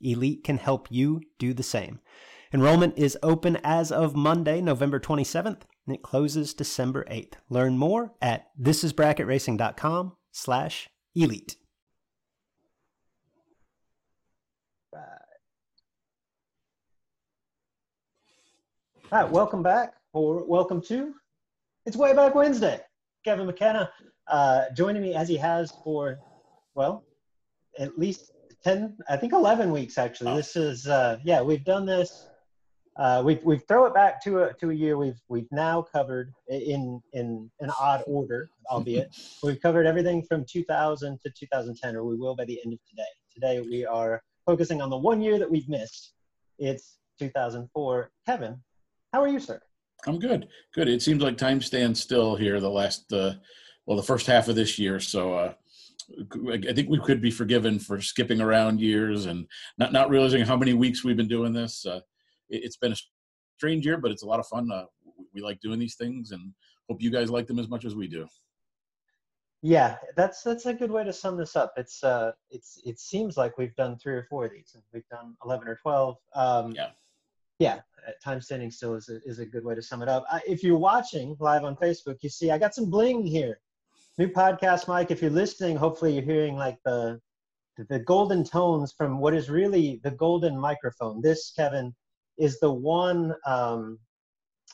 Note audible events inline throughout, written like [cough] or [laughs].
Elite can help you do the same. Enrollment is open as of Monday, November 27th, and it closes December 8th. Learn more at thisisbracketracing.com slash elite. Right. All right, welcome back, or welcome to It's Way Back Wednesday. Kevin McKenna uh, joining me as he has for, well, at least 10, I think 11 weeks actually. Oh. This is, uh, yeah, we've done this. Uh, we've, we've throw it back to a, to a year. We've, we've now covered in, in an odd order, albeit [laughs] we've covered everything from 2000 to 2010, or we will by the end of today. Today we are focusing on the one year that we've missed. It's 2004. Kevin, how are you, sir? I'm good. Good. It seems like time stands still here the last, uh, well, the first half of this year. So, uh, I think we could be forgiven for skipping around years and not not realizing how many weeks we've been doing this. Uh, it, has been a strange year, but it's a lot of fun. Uh, we like doing these things, and hope you guys like them as much as we do. Yeah, that's that's a good way to sum this up. It's uh, it's it seems like we've done three or four of these, and we've done eleven or twelve. Um, yeah, yeah. Time standing still is a, is a good way to sum it up. I, if you're watching live on Facebook, you see I got some bling here new podcast, Mike. If you're listening, hopefully you're hearing like the the golden tones from what is really the golden microphone. This, Kevin, is the one um,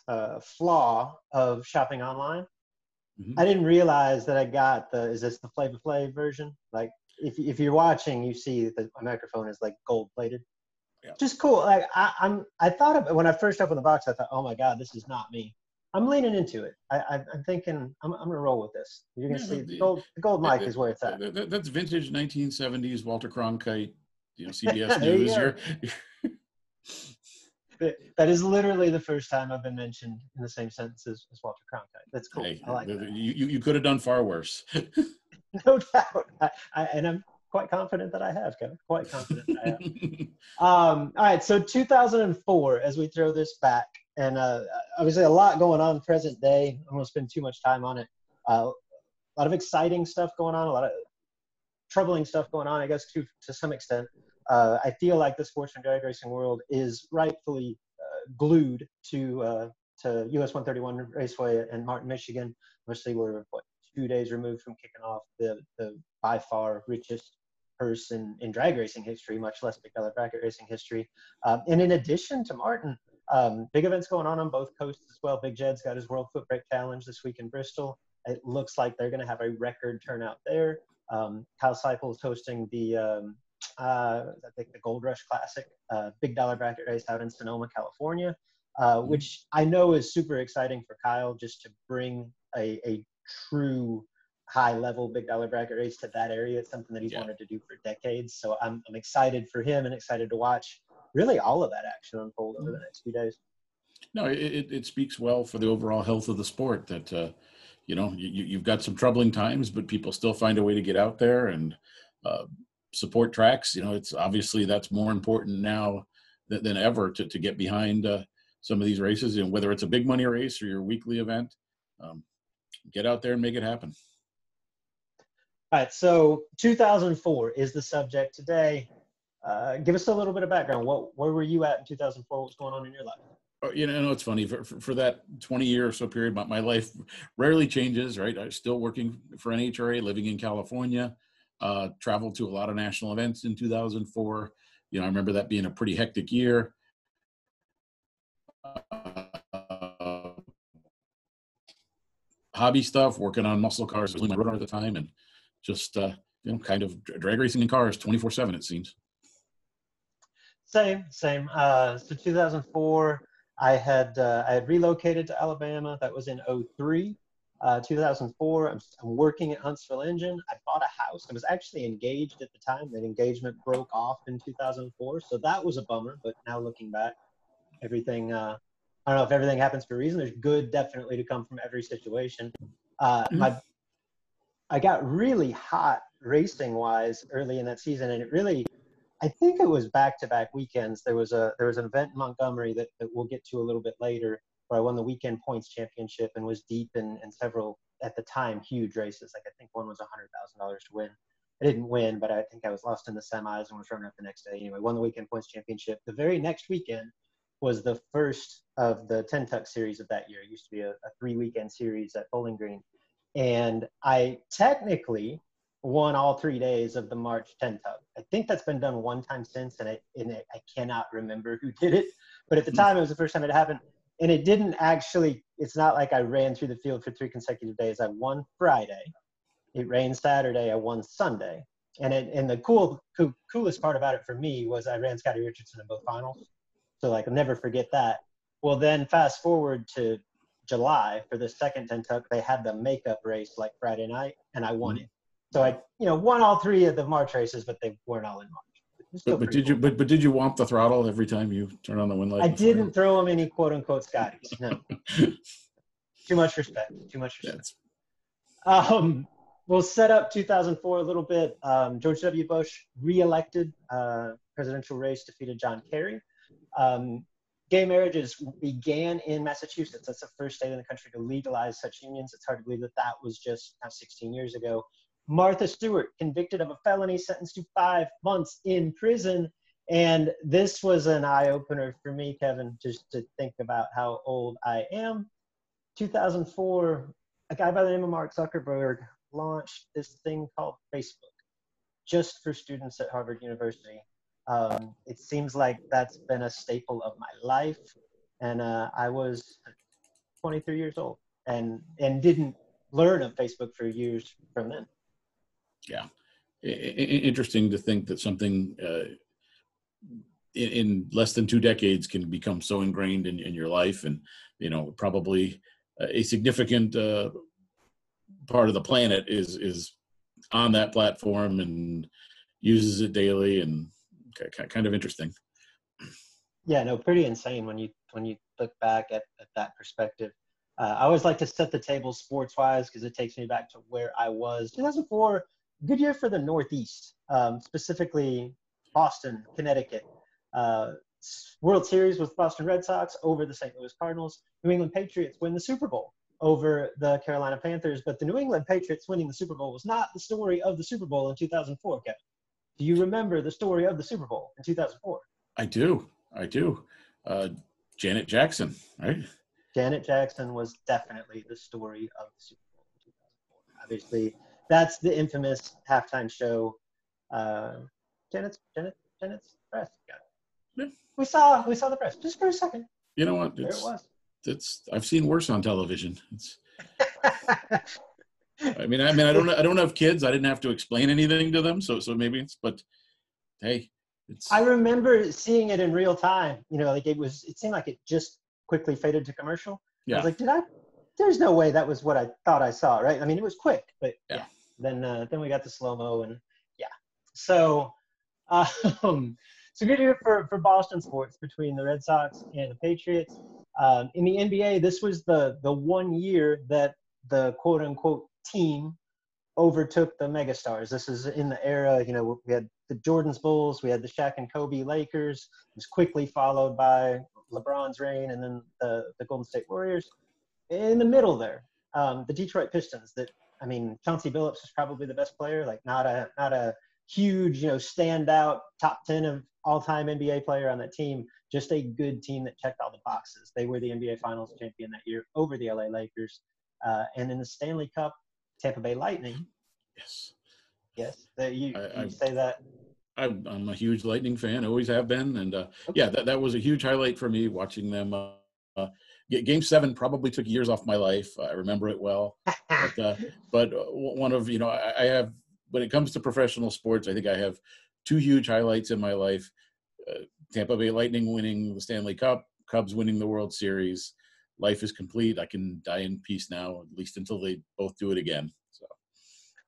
uh, flaw of shopping online. Mm-hmm. I didn't realize that I got the. Is this the Flavor Flav version? Like, if if you're watching, you see that my microphone is like gold plated. Yeah. Just cool. Like I, I'm. I thought of when I first opened the box. I thought, oh my god, this is not me. I'm leaning into it. I, am thinking I'm, I'm gonna roll with this. You're gonna yeah, see the gold, the gold mic is where it's at. That, that's vintage 1970s Walter Cronkite, you know, [laughs] CBS News. You're, [laughs] that is literally the first time I've been mentioned in the same sentence as, as Walter Cronkite. That's cool. Hey, I like that. You, you could have done far worse. [laughs] no doubt. I, I, and I'm quite confident that I have, Kevin. Quite confident I have. um, all right, so 2004, as we throw this back, and uh, obviously a lot going on present day. I won't spend too much time on it. Uh, a lot of exciting stuff going on, a lot of troubling stuff going on, I guess, to, to some extent. Uh, I feel like the sports and drag racing world is rightfully uh, glued to uh, to US 131 Raceway in Martin, Michigan. Obviously, we're what two days removed from kicking off the the by far richest purse in, in drag racing history, much less big dollar bracket racing history. Um, and in addition to Martin, um, big events going on on both coasts as well. Big Jed's got his World Foot Brake Challenge this week in Bristol. It looks like they're going to have a record turnout there. Um, Kyle Seipel is hosting the um, uh, I think the Gold Rush Classic, uh, big dollar bracket race out in Sonoma, California, uh, mm-hmm. which I know is super exciting for Kyle just to bring a, a true high level big dollar bracket race to that area. It's something that he's yeah. wanted to do for decades. So I'm, I'm excited for him and excited to watch really all of that action unfold over the next few days. No, it, it speaks well for the overall health of the sport that, uh, you know, you, you've got some troubling times, but people still find a way to get out there and uh, support tracks. You know, it's obviously that's more important now than, than ever to, to get behind uh, some of these races, and whether it's a big money race or your weekly event, um, get out there and make it happen. All right, so 2004 is the subject today. Uh, give us a little bit of background. What where were you at in 2004? What's going on in your life? Oh, you know, it's funny for, for, for, that 20 year or so period, my, my life rarely changes, right? I'm still working for NHRA, living in California, uh, traveled to a lot of national events in 2004. You know, I remember that being a pretty hectic year. Uh, hobby stuff, working on muscle cars, was my road at the time, and just, uh, you know, kind of drag racing in cars 24 7, it seems. Same, same. Uh, so 2004, I had uh, I had relocated to Alabama. That was in 03. Uh, 2004, I'm, I'm, working at Huntsville Engine. I bought a house. I was actually engaged at the time. That engagement broke off in 2004, so that was a bummer. But now looking back, everything uh, I don't know if everything happens for a reason. There's good definitely to come from every situation. Uh, mm-hmm. My I got really hot racing wise early in that season, and it really I think it was back to back weekends. There was a there was an event in Montgomery that, that we'll get to a little bit later where I won the weekend points championship and was deep in, in several at the time huge races. Like I think one was hundred thousand dollars to win. I didn't win, but I think I was lost in the semis and was running up the next day. Anyway, won the weekend points championship. The very next weekend was the first of the Tenn-Tuck series of that year. It used to be a, a three weekend series at Bowling Green. And I technically won all three days of the March Tenn-Tuck. I think that's been done one time since, and, I, and I cannot remember who did it. But at the hmm. time, it was the first time it happened. And it didn't actually, it's not like I ran through the field for three consecutive days. I won Friday. It rained Saturday. I won Sunday. And, it, and the cool, cool, coolest part about it for me was I ran Scotty Richardson in both finals. So, like, I'll never forget that. Well, then fast forward to July for the second Tenn-Tuck, they had the makeup race like Friday night, and I won hmm. it. So I, you know, won all three of the March races, but they weren't all in March. But, but did cool. you but, but did you womp the throttle every time you turn on the wind light? I didn't throw them any quote unquote Scotties. No. [laughs] Too much respect. Too much respect. Um, we'll set up 2004 a little bit. Um, George W. Bush reelected uh, presidential race, defeated John Kerry. Um, gay marriages began in Massachusetts. That's the first state in the country to legalize such unions. It's hard to believe that that was just now 16 years ago. Martha Stewart, convicted of a felony, sentenced to five months in prison. And this was an eye opener for me, Kevin, just to think about how old I am. 2004, a guy by the name of Mark Zuckerberg launched this thing called Facebook just for students at Harvard University. Um, it seems like that's been a staple of my life. And uh, I was 23 years old and, and didn't learn of Facebook for years from then yeah. I- interesting to think that something uh, in, in, less than two decades can become so ingrained in, in your life and you know probably a significant uh, part of the planet is is on that platform and uses it daily and kind of interesting. Yeah no pretty insane when you when you look back at, at that perspective. Uh, i always like to set the table sports wise because it takes me back to where i was. 2004 good year for the Northeast, um, specifically Boston, Connecticut. Uh, World Series with Boston Red Sox over the St. Louis Cardinals. New England Patriots win the Super Bowl over the Carolina Panthers. But the New England Patriots winning the Super Bowl was not the story of the Super Bowl in 2004, Kevin. Do you remember the story of the Super Bowl in 2004? I do. I do. Uh, Janet Jackson, right? Janet Jackson was definitely the story of the Super Bowl in 2004. Obviously, that's the infamous halftime show. Uh, Janet's Janet Janet's press. Yeah. We saw we saw the press just for a second. You know what? It's, there it was. It's I've seen worse on television. It's. [laughs] I mean, I mean, I don't, I don't have kids. I didn't have to explain anything to them, so, so maybe it's. But, hey, it's. I remember seeing it in real time. You know, like it was. It seemed like it just quickly faded to commercial. Yeah. I was like, did I? There's no way that was what I thought I saw, right? I mean, it was quick, but yeah. yeah. Then uh, then we got the slow mo and yeah. So um, [laughs] so good year for for Boston sports between the Red Sox and the Patriots. Um, in the NBA, this was the the one year that the quote unquote team overtook the megastars. This is in the era, you know, we had the Jordan's Bulls, we had the Shaq and Kobe Lakers. It was quickly followed by LeBron's reign and then the, the Golden State Warriors. In the middle there, um, the Detroit Pistons. That I mean, Chauncey Billups is probably the best player. Like not a not a huge you know standout top ten of all time NBA player on that team. Just a good team that checked all the boxes. They were the NBA Finals champion that year over the LA Lakers, uh, and in the Stanley Cup, Tampa Bay Lightning. Yes. Yes, that you, I- you I- say that. I'm, I'm a huge Lightning fan, always have been, and uh, yeah, that, that was a huge highlight for me watching them. Uh, uh, Game seven probably took years off my life. I remember it well, but, uh, [laughs] but uh, one of you know I, I have when it comes to professional sports, I think I have two huge highlights in my life: uh, Tampa Bay Lightning winning the Stanley Cup, Cubs winning the World Series. Life is complete. I can die in peace now, at least until they both do it again.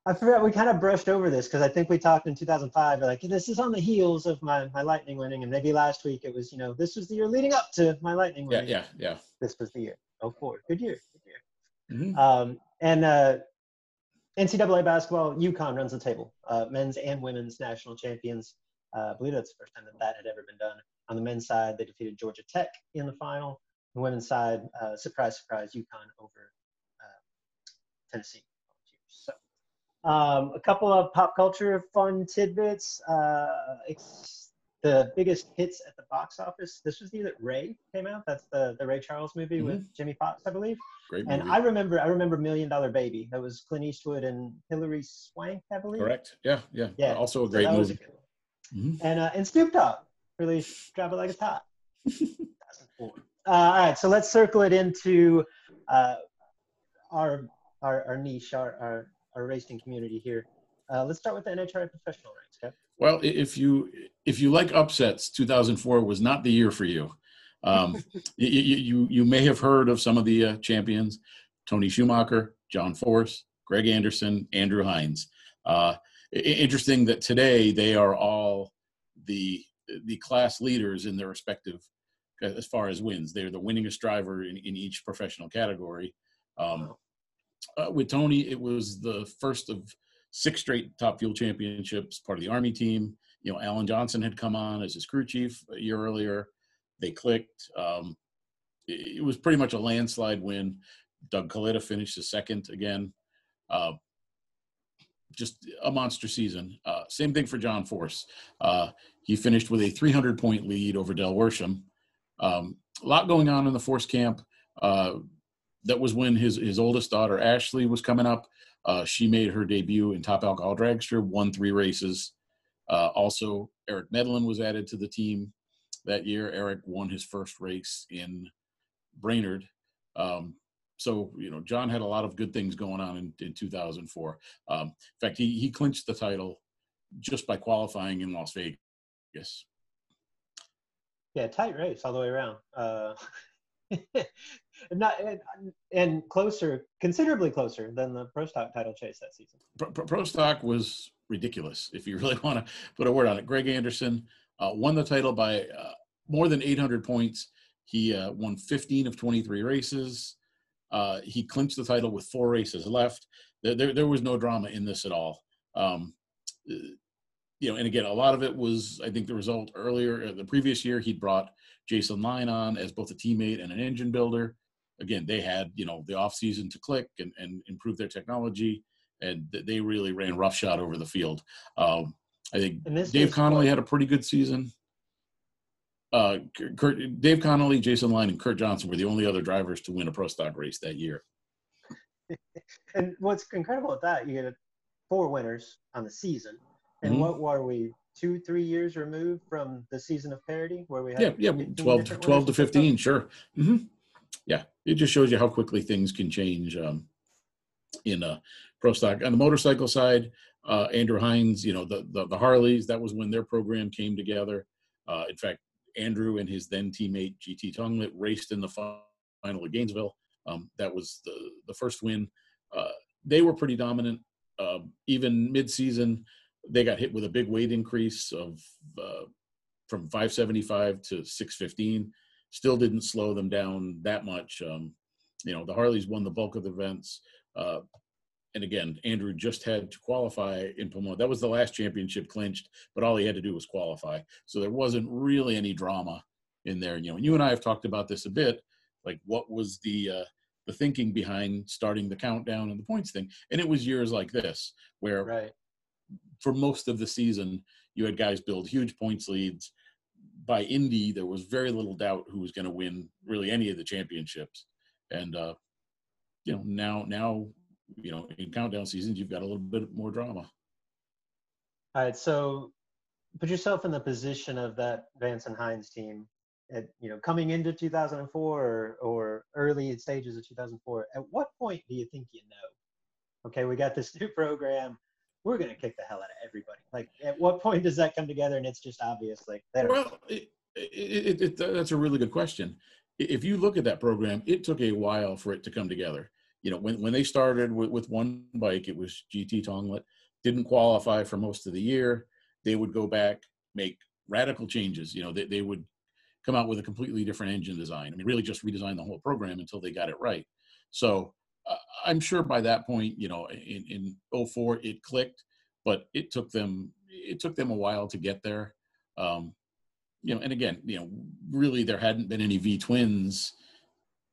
I forgot we kind of brushed over this because I think we talked in 2005. Like this is on the heels of my, my Lightning winning, and maybe last week it was you know this was the year leading up to my Lightning winning. yeah, yeah. Yeah. This was the year. Oh four, good year, good year. Mhm. Um, and uh, NCAA basketball, UConn runs the table. Uh, men's and women's national champions. Uh, I believe that's the first time that that had ever been done. On the men's side, they defeated Georgia Tech in the final. The women's side, uh, surprise, surprise, UConn over uh, Tennessee. So, um, a couple of pop culture fun tidbits. Uh, ex- the biggest hits at the box office. This was the year that Ray came out. That's the the Ray Charles movie with Jimmy Foxx, I believe. Great And movie. I remember, I remember Million Dollar Baby. That was Clint Eastwood and Hilary Swank, I believe. Correct. Yeah, yeah. Yeah. Also a great that was a movie. good one. Mhm. And uh, and Snoop Dogg released "Drop It Like It's Hot." 2004. Uh, all right, so let's circle it into uh, our, our our niche, our our, our racing community here. Uh, let's start with the NHRA professional ranks. Okay. Well, if you if you like upsets, 2004 was not the year for you. Um, [laughs] you, you you may have heard of some of the uh, champions: Tony Schumacher, John Force, Greg Anderson, Andrew Hines. Uh, interesting that today they are all the the class leaders in their respective as far as wins. They're the winningest driver in, in each professional category. Um, uh, with Tony, it was the first of six straight top fuel championships, part of the Army team. You know, Alan Johnson had come on as his crew chief a year earlier. They clicked. Um, it, it was pretty much a landslide win. Doug Kalitta finished the second again. Uh, just a monster season. Uh, same thing for John Force. Uh, he finished with a 300 point lead over Del Worsham. Um, a lot going on in the Force camp. That was when his his oldest daughter Ashley was coming up. Uh, she made her debut in Top Alcohol Dragster, won three races. Uh, also, Eric Medlin was added to the team that year. Eric won his first race in Brainerd. Um, so, you know, John had a lot of good things going on in, in 2004. Um, in fact, he, he clinched the title just by qualifying in Las Vegas. Yeah, tight race all the way around. Uh, [laughs] [laughs] not and, and closer, considerably closer than the Pro Stock title chase that season. Pro, Pro- Stock was ridiculous, if you [laughs] really want to put a word on it. Greg Anderson uh, won the title by uh, more than 800 points. He uh, won 15 of 23 races. Uh, he clinched the title with four races left. There, there, there was no drama in this at all. Um, you know, and again, a lot of it was, I think, the result earlier uh, the previous year. He'd brought Jason Line on as both a teammate and an engine builder. Again, they had you know the off season to click and, and improve their technology, and they really ran roughshod over the field. Um, I think Dave Connolly had a pretty good season. Uh, Kurt, Dave Connolly, Jason Line, and Kurt Johnson were the only other drivers to win a pro stock race that year. [laughs] And what's incredible at that, you get four winners on the season. And Mhm. what were we, two, three years removed from the season of parity where we had Yeah, yeah, 15 12, 12 to winners in pro stock? 15, sure. hmm Yeah, it just shows you how quickly things can change um, in uh, pro stock. On the motorcycle side, uh, Andrew Hines, you know, the, the, the Harleys, that was when their program came together. Uh, in fact, Andrew and his then teammate GT Tonglet raced in the final at Gainesville. Um, that was the, the first win. Uh, they were pretty dominant. Uh, even mid-season, they got hit with a big weight increase of uh, from 575 to 615 still didn't slow them down that much um, you know the harleys won the bulk of the events uh, and again andrew just had to qualify in pomona that was the last championship clinched but all he had to do was qualify so there wasn't really any drama in there. You know, and you and I have talked about this a bit. Like, what was the uh, the thinking behind starting the countdown and the points thing? And it was years like this where, Right. For most of the season, you had guys build huge points leads. By Indy, there was very little doubt who was going to win really any of the championships. And uh, you know, now now you know in countdown seasons, you've got a little bit more drama. All right. So put yourself in the position of that Vance and Hines team at, you know, coming into 2004 or, or early stages of 2004. At what point do you think you know? Okay, we got this [laughs] new program. We're going to kick the hell out of everybody. Like, at what point does that come together and it's just obvious? Like, Well, it, it, it, that's a really good question. If you look at that program, it took a while for it to come together. You know, when, when they started with, with one bike, it was GT Tonglet, didn't qualify for most of the year. They would go back, make radical changes. You know, they, they would come out with a completely different engine design. I mean, really just redesign the whole program until they got it right. So I'm sure by that point, you know, in, in 04, it clicked, but it took them, it took them a while to get there. Um, you know, and again, you know, really there hadn't been any V twins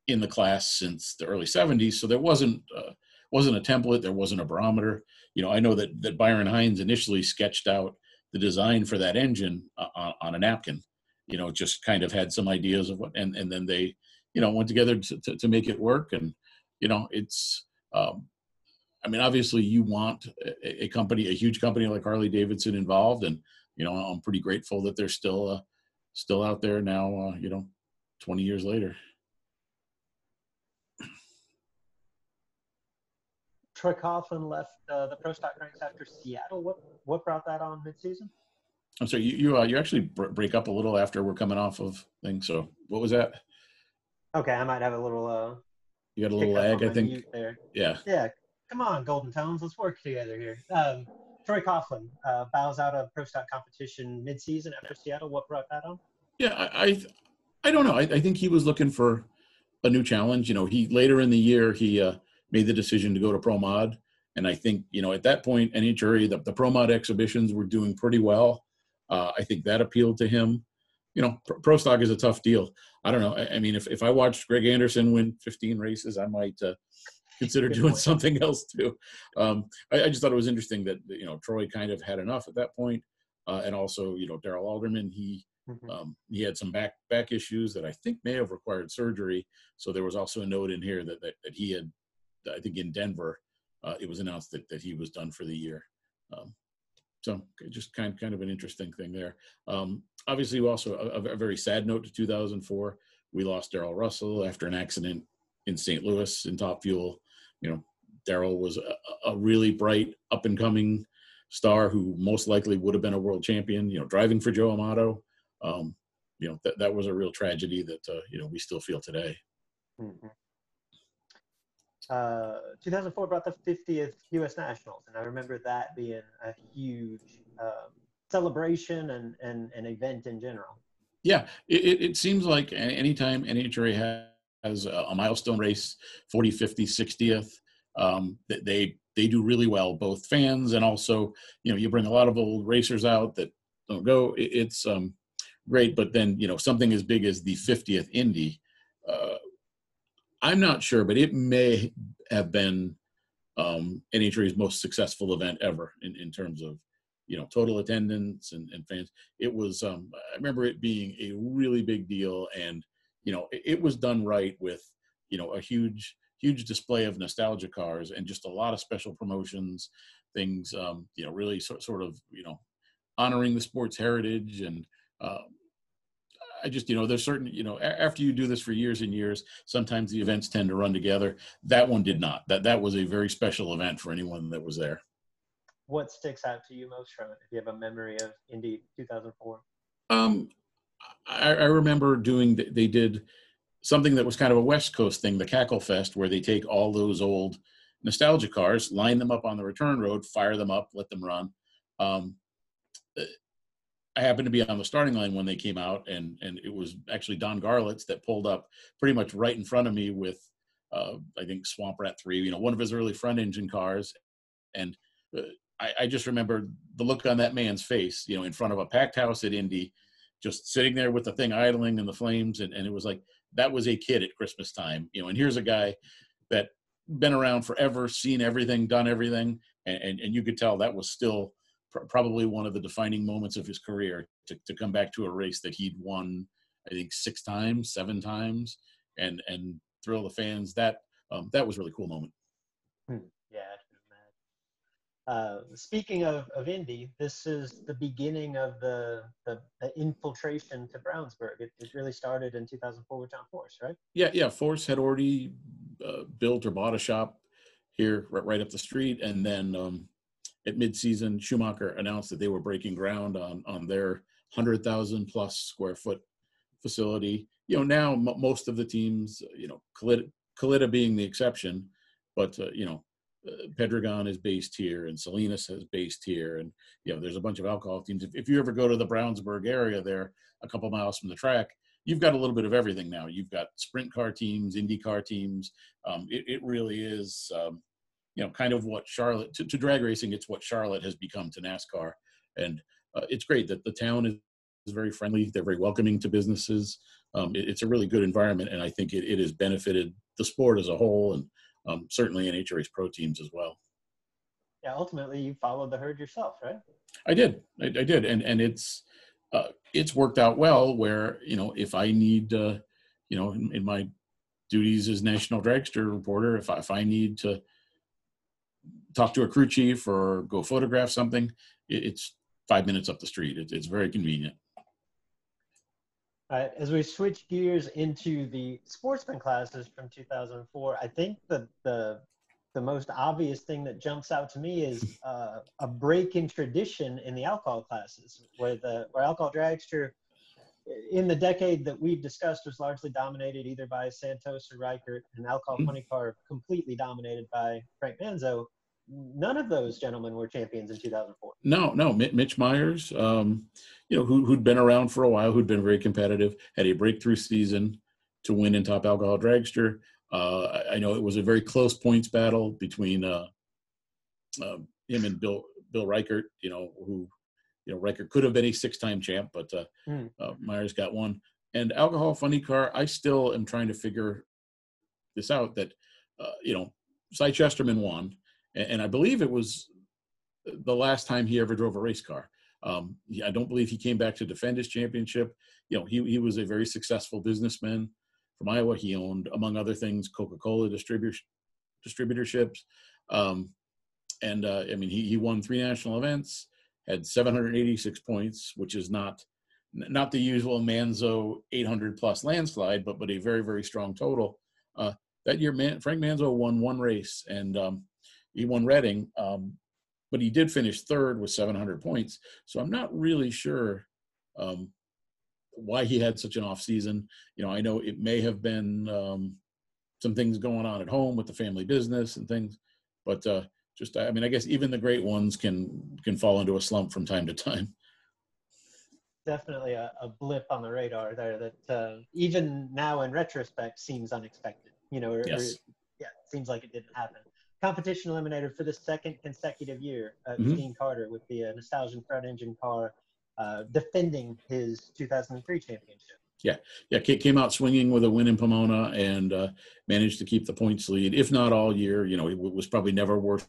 in the class since the early 70s, so there wasn't uh, wasn't a template, there wasn't a barometer. You know, I know that that Byron Hines initially sketched out the design for that engine uh, on, on a napkin. You know, just kind of had some ideas of what, and and then they, you know, went together to to, to make it work. And you know, it's. Um, I mean, obviously, you want a, a company, a huge company like Harley Davidson involved, and you know, I'm pretty grateful that they're still uh, still out there now. Uh, you know, 20 years later. Troy Coughlin left uh, the Pro Stock ranks after Seattle. What what brought that on midseason? I'm sorry, you you, uh, you actually br- break up a little after we're coming off of things. So what was that? Okay, I might have a little uh, You got a little lag, I think. Yeah. Yeah, come on, Golden Tones, let's work together here. Um, Troy Coughlin uh, bows out of Pro Stock competition midseason after Seattle. What brought that on? Yeah, I, I, I don't know. I, I think he was looking for a new challenge. You know, he later in the year he uh, made the decision to go to Pro Mod, and I think you know at that point, NHRA the, the Pro Mod exhibitions were doing pretty well. Uh, I think that appealed to him. You know, pro, stock is a tough deal. I don't know. I, I mean, if if I watched Greg Anderson win 15 races, I might uh, consider doing point. something [laughs] else too. Um, I, I just thought it was interesting that you know Troy kind of had enough at that point, uh, and also you know Darrell Alderman he Mhm. um, he had some back back issues that I think may have required surgery. So there was also a note in here that that, that he had, I think in Denver, uh, it was announced that that he was done for the year. Um, so just kind kind of an interesting thing there. Um, obviously, also a, a very sad note to 2004. We lost Darrell Russell after an accident in St. Louis in Top Fuel. You know, Darrell was a, a really bright up and coming star who most likely would have been a world champion. You know, driving for Joe Amato um, you know that that was a real tragedy that uh, you know we still feel today. Mhm. Uh, 2004 brought the 50th U.S. Nationals, and I remember that being a huge um, celebration and, and an event in general. Yeah, it, it, seems like anytime NHRA has a milestone race, 40, 50, 60th, um, they they do really well, both fans and also you know you bring a lot of old racers out that don't go. It, it's um, great, but then you know something as big as the 50th Indy. Uh, I'm not sure, but it may have been um, NHRA's most successful event ever in, in terms of you know total attendance and, and fans. It was um, I remember it being a really big deal, and you know it, it was done right with you know a huge huge display of nostalgia cars and just a lot of special promotions, things um, you know really sort sort of you know honoring the sports heritage and. Um, I just, you know, there's certain, you know, after you do this for years and years, sometimes the events tend to run together. That one did not. That that was a very special event for anyone that was there. What sticks out to you most from it? If you have a memory of Indy 2004. Um, I, I remember doing. They did something that was kind of a West Coast thing, the Cackle Fest, where they take all those old nostalgia cars, line them up on the return road, fire them up, let them run. Um, I happened to be on the starting line when they came out, and and it was actually Don Garlits that pulled up pretty much right in front of me with, uh, I think Swamp Rat three, you know, one of his early front engine cars, and uh, I, I just remember the look on that man's face, you know, in front of a packed house at Indy, just sitting there with the thing idling in the flames, and, and it was like that was a kid at Christmas time, you know. And here's a guy that been around forever, seen everything, done everything, and and, and you could tell that was still pr- probably one of the defining moments of his career to to come back to a race that he'd won, I think six times, seven times, and and thrill the fans. That um, that was really cool moment. Hmm. Yeah, uh, speaking of, of Indy, this is the beginning of the, the, the infiltration to Brownsburg. It, it, really started in 2004 with John Force, right? Yeah, yeah. Force had already uh, built or bought a shop here right, right up the street. And then um, at midseason, Schumacher announced that they were breaking ground on, on their 100,000 plus square foot facility. You know, now m- most of the teams, you know, Kalitta, being the exception, but, uh, you know, uh, Pedregon is based here and Salinas is based here. And, you know, there's a bunch of alcohol teams. If, if you ever go to the Brownsburg area there, a couple miles from the track, you've got a little bit of everything now. You've got sprint car teams, Indy car teams. Um, it, it, really is, um, you know, kind of what Charlotte, to, to, drag racing, it's what Charlotte has become to NASCAR. And uh, it's great that the town is, is very friendly. They're very welcoming to businesses. Um, it, it's a really good environment. And I think it, it has benefited the sport as a whole and um, certainly NHRA's pro teams as well. Yeah, ultimately you followed the herd yourself, right? I did, I, I did, and and it's uh, it's worked out well. Where you know if I need, uh, you know, in, in my duties as national dragster reporter, if I, if I need to talk to a crew chief or go photograph something, it, it's five minutes up the street. It, it's very convenient. Right, as we switch gears into the sportsman classes from 2004, I think the the the most obvious thing that jumps out to me is uh, a break in tradition in the alcohol classes, where the where alcohol dragster in the decade that we've discussed was largely dominated either by Santos or Reichert, and alcohol mm-hmm. funny car completely dominated by Frank Manzo none of those gentlemen were champions in 2004. No, no. Mitch Myers, um, you know, who, who'd been around for a while, who'd been very competitive, had a breakthrough season to win in Top Alcohol Dragster. Uh, I know it was a very close points battle between uh, uh, him and Bill Bill Reichert. You know, who you know Reichert could have been a six-time champ, but mm. Myers got one. And Alcohol Funny Car, I still am trying to figure this out. That uh, you know, Cy Chesterman won and, I believe it was the last time he ever drove a race car. Um, I don't believe he came back to defend his championship. You know, he he was a very successful businessman from Iowa. He owned, among other things, Coca-Cola distribu- distributorships, um, and uh, I mean, he he won three national events, had 786 points, which is not not the usual Manzo 800 plus landslide, but but a very very strong total. Uh, that year, Man, Frank Manzo won one race, and um, he won Reading, um, but he did finish third with 700 points. So I'm not really sure um, why he had such an off season. You know, I know it may have been um, some things going on at home with the family business and things, but uh, just I mean, I guess even the great ones can can fall into a slump from time to time. Definitely a, a blip on the radar there that uh, even now in retrospect seems unexpected. You know, or, yes. or, yeah, it seems like it didn't happen competition eliminator for the second consecutive year, uh, mm-hmm. Dean Carter with the uh, Nostalgia front engine car uh, defending his 2003 championship. Yeah, yeah, came out swinging with a win in Pomona and uh, managed to keep the points lead, if not all year. You know, it was probably never worse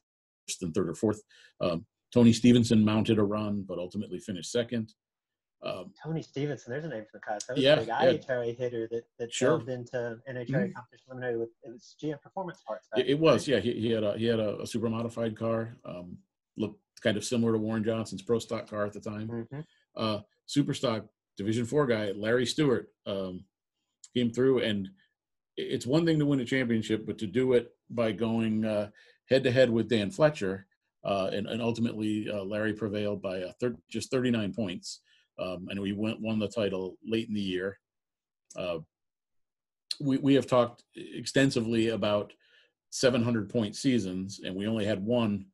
than third or fourth. Um, Tony Stevenson mounted a run, but ultimately finished second. Um, Tony Stevenson, there's a name for the class. That was yeah, a big yeah. IHRA hitter that, that sure. delved into NHRA mm-hmm. competition eliminated with it was GM Performance Parts. It, it was, yeah. He, he, had a he had a, a super modified car, um, looked kind of similar to Warren Johnson's pro stock car at the time. Mm-hmm. Uh, super stock Division Four guy Larry Stewart um, came through, and it's one thing to win a championship, but to do it by going head to head with Dan Fletcher, uh, and, and, ultimately uh, Larry prevailed by thir- just 39 points. Um, and we went, won the title late in the year. Uh, we, we have talked extensively about 700 point seasons, and we only had one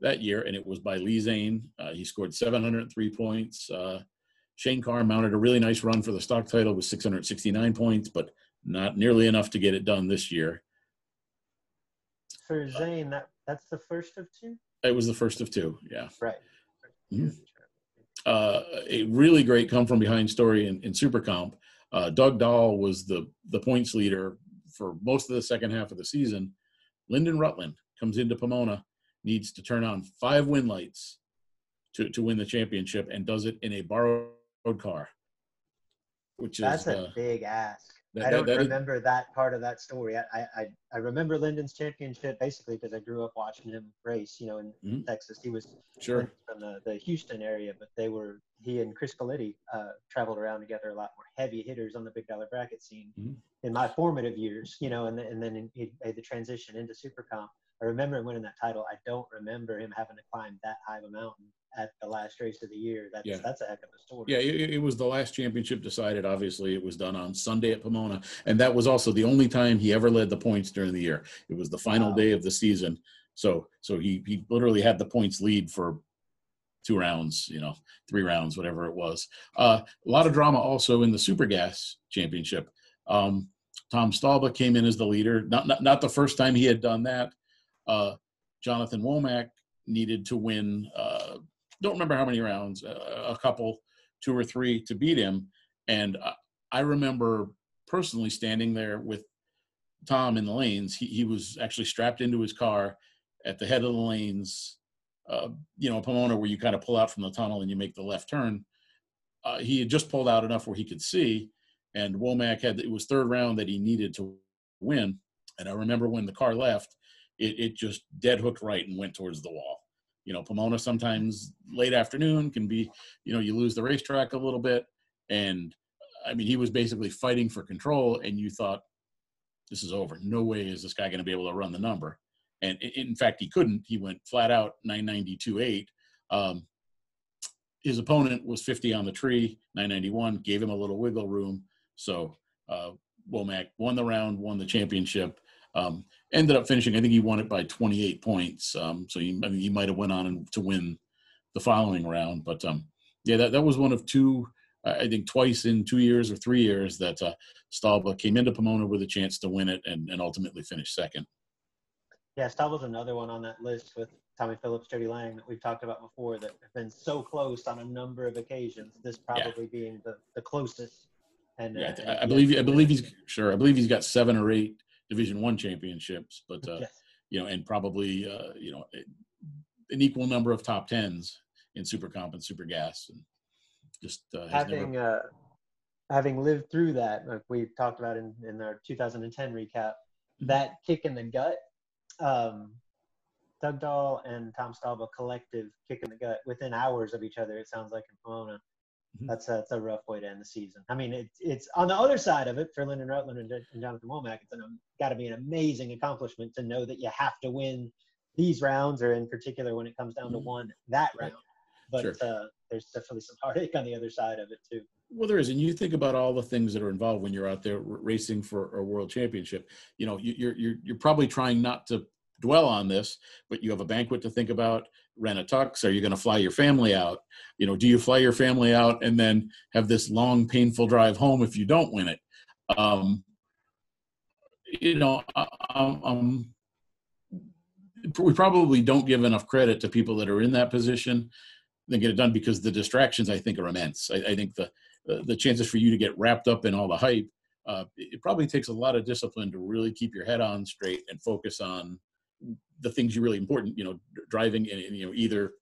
that year, and it was by Lee Zane. Uh, he scored 703 points. Uh, Shane Carr mounted a really nice run for the stock title with 669 points, but not nearly enough to get it done this year. For Zane, that that's the first of two. It was the first of two. Yeah. Right. Mm-hmm. Uh, a really great come from behind story in, in Super Comp. Uh, Doug Dahl was the the points leader for most of the second half of the season. Lyndon Rutland comes into Pomona, needs to turn on five win lights to, to win the championship, and does it in a borrowed car, which That's is a uh, big ask. That- I don't that- that is- remember that part of that story. I, I, I- remember Lyndon's championship basically because I grew up watching him race. You know, in Mhm. Texas, he was sure. from the, the Houston area, but they were he and Chris Coletti uh, traveled around together a lot more heavy hitters on the big dollar bracket scene Mhm. in my formative years, you know, and then, and then he made the transition into Super Comp. I remember him winning that title. I don't remember him having to climb that high of a mountain at the last race of the year. That's Yeah. that's a heck of a story. Yeah, it, it was the last championship decided. Obviously, it was done on Sunday at Pomona, and that was also the only time he ever led the points during the year. It was the final Wow. day of the season, so so he he literally had the points lead for two rounds, you know, three rounds, whatever it was. Uh, a lot of drama also in the Super Gas Championship. Um, Tom Stalba came in as the leader. Not not not the first time he had done that. Uh, Jonathan Womack needed to win. Uh, don't remember how many rounds, uh, a couple, two or three to beat him. And I, remember personally standing there with Tom in the lanes. He, he was actually strapped into his car at the head of the lanes, uh, you know, Pomona, where you kind of pull out from the tunnel and you make the left turn. Uh, he had just pulled out enough where he could see, and Womack had it was third round that he needed to win. And I remember when the car left, it, it just dead hooked right and went towards the wall. You know, Pomona sometimes late afternoon can be, you know, you lose the racetrack a little bit. And I mean, he was basically fighting for control, and you thought, this is over. No way is this guy going to be able to run the number. And in fact, he couldn't. He went flat out 992.8. Um, his opponent was 50 on the tree, 991, gave him a little wiggle room. So uh, Womack won the round, won the championship. Um, ended up finishing. I think he won it by 28 points. Um, so he, I mean, he might have went on to win the following round. But um, yeah, that, that was one of two. I I think twice in two years or three years that uh, Stalba came into Pomona with a chance to win it and, and ultimately finished second. Yeah, Stauble's another one on that list with Tommy Phillips, Jody Lang that we've talked about before that have been so close on a number of occasions. This probably being the, the closest. And Yeah, I, uh, and I believe I believe he's sure. I believe he's got seven or eight Division One championships, but uh, Yes. you know, and probably uh, you know an equal number of top tens in Super Comp and Super Gas, and just uh, having never. uh, having lived through that, like we talked about in, in our 2010 recap, Mm-hmm. that kick in the gut, um, Doug Dahl and Tom Staub, a collective kick in the gut within hours of each other. It sounds like in Pomona. Mhm. That's a, that's a rough way to end the season. I mean, it's it's on the other side of it for Lyndon Rutland and, and Jonathan Womack. It's got to be an amazing accomplishment to know that you have to win these rounds, or in particular when it comes down to Mhm. one that round. But Sure. uh, there's definitely some heartache on the other side of it too. Well, there is, and you think about all the things that are involved when you're out there r- racing for a world championship. You know, you- you're you're you're probably trying not to dwell on this, but you have a banquet to think about. Rent a tux. Are you going to fly your family out? You know, do you fly your family out and then have this long, painful drive home if you don't win it? Um, you know, I- I'm, I'm we probably don't give enough credit to people that are in that position and get it done because the distractions I think are immense. I, I think the uh, the chances for you to get wrapped up in all the hype, uh, it probably takes a lot of discipline to really keep your head on straight and focus on the things you really important. You know, driving and, and, you know either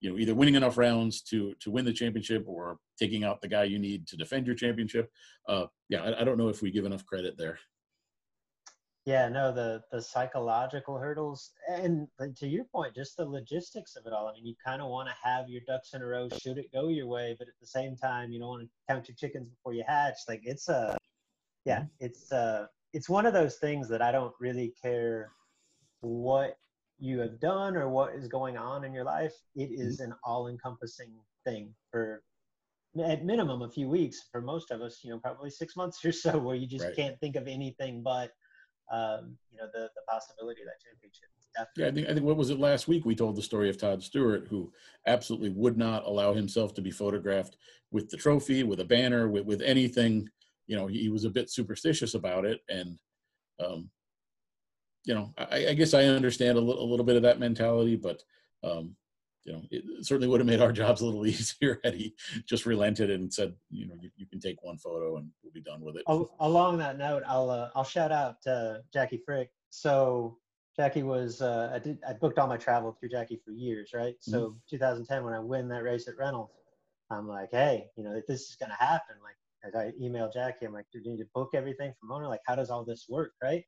you know either winning enough rounds to to win the championship or taking out the guy you need to defend your championship. Uh, yeah, I, I don't know if we give enough credit there. Yeah, no, the the psychological hurdles, and to your point, just the logistics of it all. I mean, you kind of want to have your ducks in a row should it go your way, but at the same time, you don't want to count your chickens before you hatch. Like it's a, yeah, it's uh, it's one of those things that I don't really care what you have done or what is going on in your life. It is an all-encompassing thing for at minimum a few weeks for most of us. You know, probably six months or so, where you just Right. can't think of anything but um, you know, the, the possibility of that championship. is Yeah, I think I think what was it last week? We told the story of Todd Stewart, who absolutely would not allow himself to be photographed with the trophy, with a banner, with, with anything. You know, he, he was a bit superstitious about it, and um, you know, I, I guess I understand a little a little bit of that mentality, but um, you know, it certainly would have made our [laughs] jobs a little easier had he just relented and said, you know, you, you can take one photo and we'll be done with it. Along that note, I'll uh, I'll shout out to Jackie Frick. So Jackie was uh, I did I booked all my travel through Jackie for years, right? So mm-hmm. 2010 when I win that race at Reynolds, I'm like, hey, you know, if this is gonna happen, like as I emailed Jackie, I'm like, do you need to book everything from Mona? Like, how does all this work, right?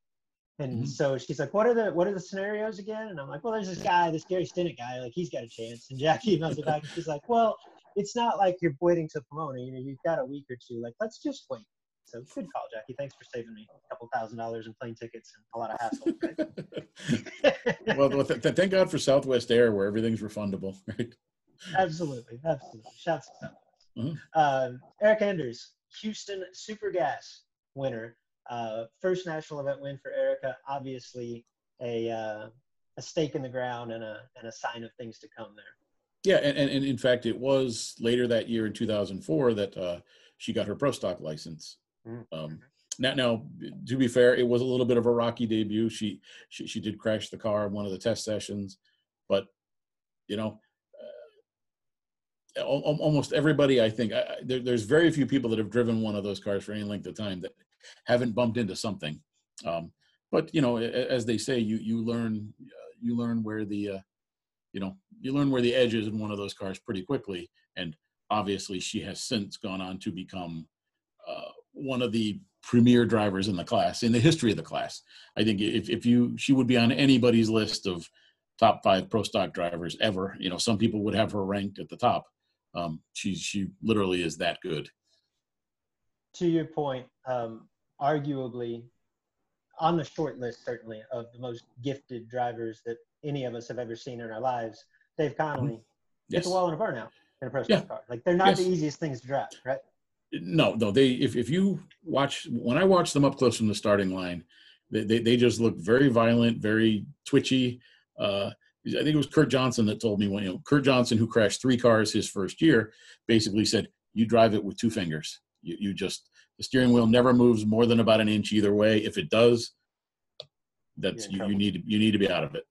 And mm-hmm. so she's like, "What are the what are the scenarios again?" And I'm like, "Well, there's this guy, this Gary Stinnett guy. Like, he's got a chance." And Jackie [laughs] emails it back, and she's like, "Well, it's not like you're waiting to Pomona. You know, you've got a week or two. Like, let's just wait." So good call, Jackie. Thanks for saving me a couple thousand dollars in plane tickets and a lot of hassle. Right? [laughs] well, th- th- thank God for Southwest Air, where everything's refundable, [laughs] right? Absolutely, absolutely. Shouts to Southwest. Mm-hmm. Uh, Erica Enders, Houston Super Gas winner uh, first national event win for Erica. Obviously, a uh, a stake in the ground and a and a sign of things to come there. Yeah, and, and, and in fact, it was later that year in 2004 that uh, she got her pro stock license. Mm-hmm. Um, now, now, to be fair, it was a little bit of a rocky debut. She she, she did crash the car in one of the test sessions, but you know, uh, almost everybody I think I, there, there's very few people that have driven one of those cars for any length of time that haven't bumped into something. Um, but you know, as they say, you you learn uh, you learn where the uh, you know you learn where the edge is in one of those cars pretty quickly. And obviously, she has since gone on to become uh, one of the premier drivers in the class in the history of the class. I think if if you she would be on anybody's list of top five pro stock drivers ever. You know, some people would have her ranked at the top. Um, she she literally is that good. To your point, um, arguably on the short list, certainly, of the most gifted drivers that any of us have ever seen in our lives. Dave Connolly yes. hit the wall in a burnout in a pro yeah. car. Like they're not yes. the easiest things to drive, right? No, no. They if if you watch when I watch them up close from the starting line, they they, they just look very violent, very twitchy. Uh, I think it was Kurt Johnson that told me when you know Kurt Johnson, who crashed three cars his first year, basically said, "You drive it with two fingers. You you just the steering wheel never moves more than about an inch either way. If it does, that's you, you, need to, you need to be out of it.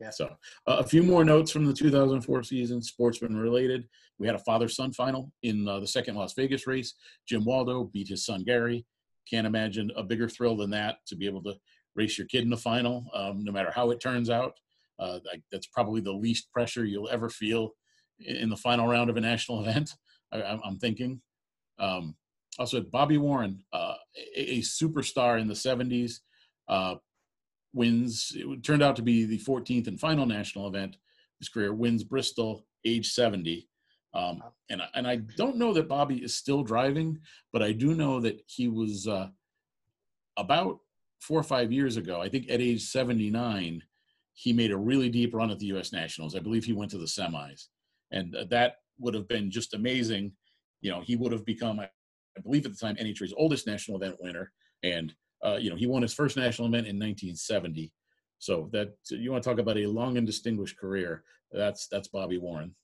Yeah. So uh, a few more notes from the 2004 season, sportsman related. We had a father-son final in uh, the second Las Vegas race. Jim Waldo beat his son Gary. Can't imagine a bigger thrill than that to be able to race your kid in the final, um, no matter how it turns out. Uh, that's probably the least pressure you'll ever feel in the final round of a national [laughs] event. I, am thinking. Um, also Bobby Warren, uh, a, a, superstar in the 70s, uh, wins. It turned out to be the 14th and final national event. His career wins Bristol, age 70. Um, and and I don't know that Bobby is still driving, but I do know that he was uh, about four or five years ago. I think at age 79, he made a really deep run at the U.S. Nationals. I believe he went to the semis, and uh, that would have been just amazing. You know, he would have become, I believe at the time, NHRA's oldest national event winner. And, uh, you know, he won his first national event in 1970. So that you want to talk about a long and distinguished career. That's that's Bobby Warren.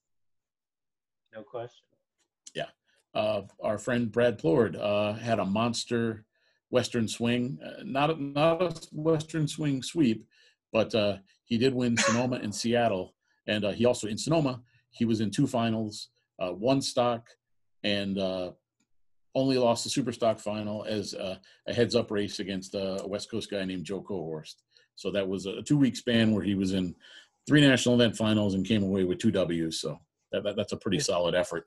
No question. Yeah. Uh, our friend Brad Plourd uh, had a monster Western swing, uh, not a, not a Western swing sweep, but uh, he did win Sonoma and Seattle, and uh, he also in Sonoma he was in two finals, uh, one stock, and uh, only lost the super stock final as a heads up race against a West Coast guy named Joe Kohorst. So that was a two week span where he was in three national event finals and came away with two W's. So that, that, that's a pretty solid effort.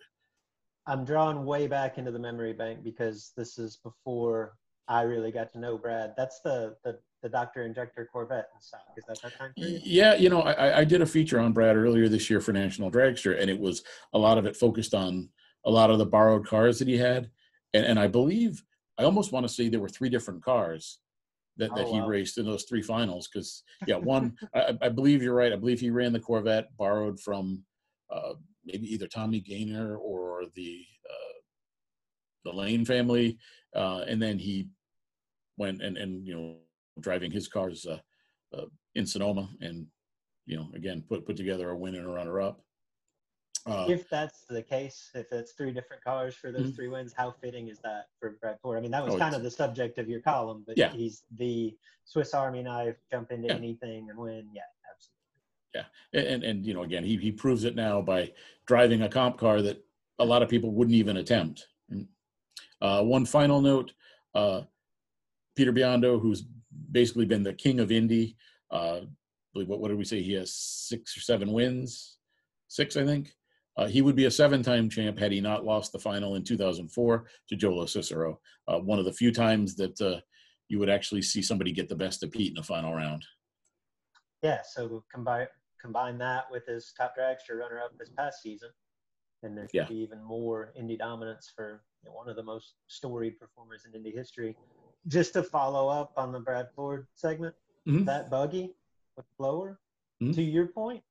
I'm drawing way back into the memory bank because this is before I really got to know Brad. That's the the, the Doctor Injector Corvette stuff. Is that that time period? Yeah, you know, I, I did a feature on Brad earlier this year for National Dragster, and it was a lot of it focused on a lot of the borrowed cars that he had and, and I believe I almost want to say there were three different cars that, oh, that he wow. raced in those three finals. Because [laughs] yeah, one I, I, believe you're right. I believe he ran the Corvette borrowed from uh, maybe either Tommy Gaynor or the uh, the Lane family, uh, and then he went and and you know driving his cars uh, uh, in Sonoma and you know again put put together a win and a runner up. Uh, if that's the case, if it's three different cars for those mm-hmm. three wins, how fitting is that for Brad Plourd? I mean, that was oh, kind of the subject of your column, but yeah. he's the Swiss Army knife, jump into yeah. anything and win. Yeah, absolutely. Yeah, and and you know, again, he he proves it now by driving a comp car that a lot of people wouldn't even attempt. Mm. Uh, one final note: uh, Peter Biondo, who's basically been the king of Indy. Uh, what what did we say? He has six or seven wins, six, I think. Uh, he would be a seven-time champ had he not lost the final in 2004 to Joe Locicero. Uh, one of the few times that uh, you would actually see somebody get the best of Pete in the final round. Yeah, so combine combine that with his top dragster runner-up this past season, and there should Yeah. be even more Indy dominance for you know, one of the most storied performers in Indy history. Just to follow up on the Brad Plourd segment, Mhm. that buggy with blower, Mhm. to your point,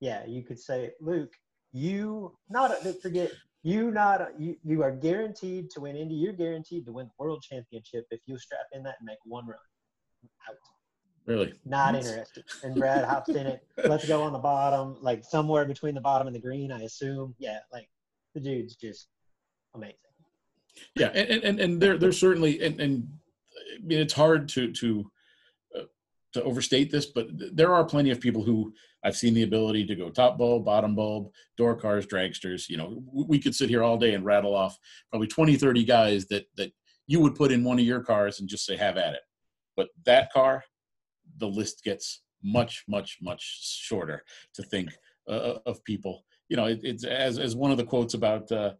yeah, you could say, Luke, you not forget you not you you are guaranteed to win Indy. You're guaranteed to win the world championship if you strap in that and make one run. Out. Really? Not That's- interested. And Brad hops in it. Let's go on the bottom, like somewhere between the bottom and the green, I assume. Yeah, like the dude's just amazing. Yeah, and and- and, and there there's certainly and, and I mean it's hard to to to overstate this, but th- there are plenty of people who I've seen the ability to go top bulb, bottom bulb, door cars, dragsters. You know, we could sit here all day and rattle off probably 20, 30 guys that that you would put in one of your cars and just say have at it. But that car, the list gets much, much, much shorter to think uh, of people. You know, it, it's as as one of the quotes about uh,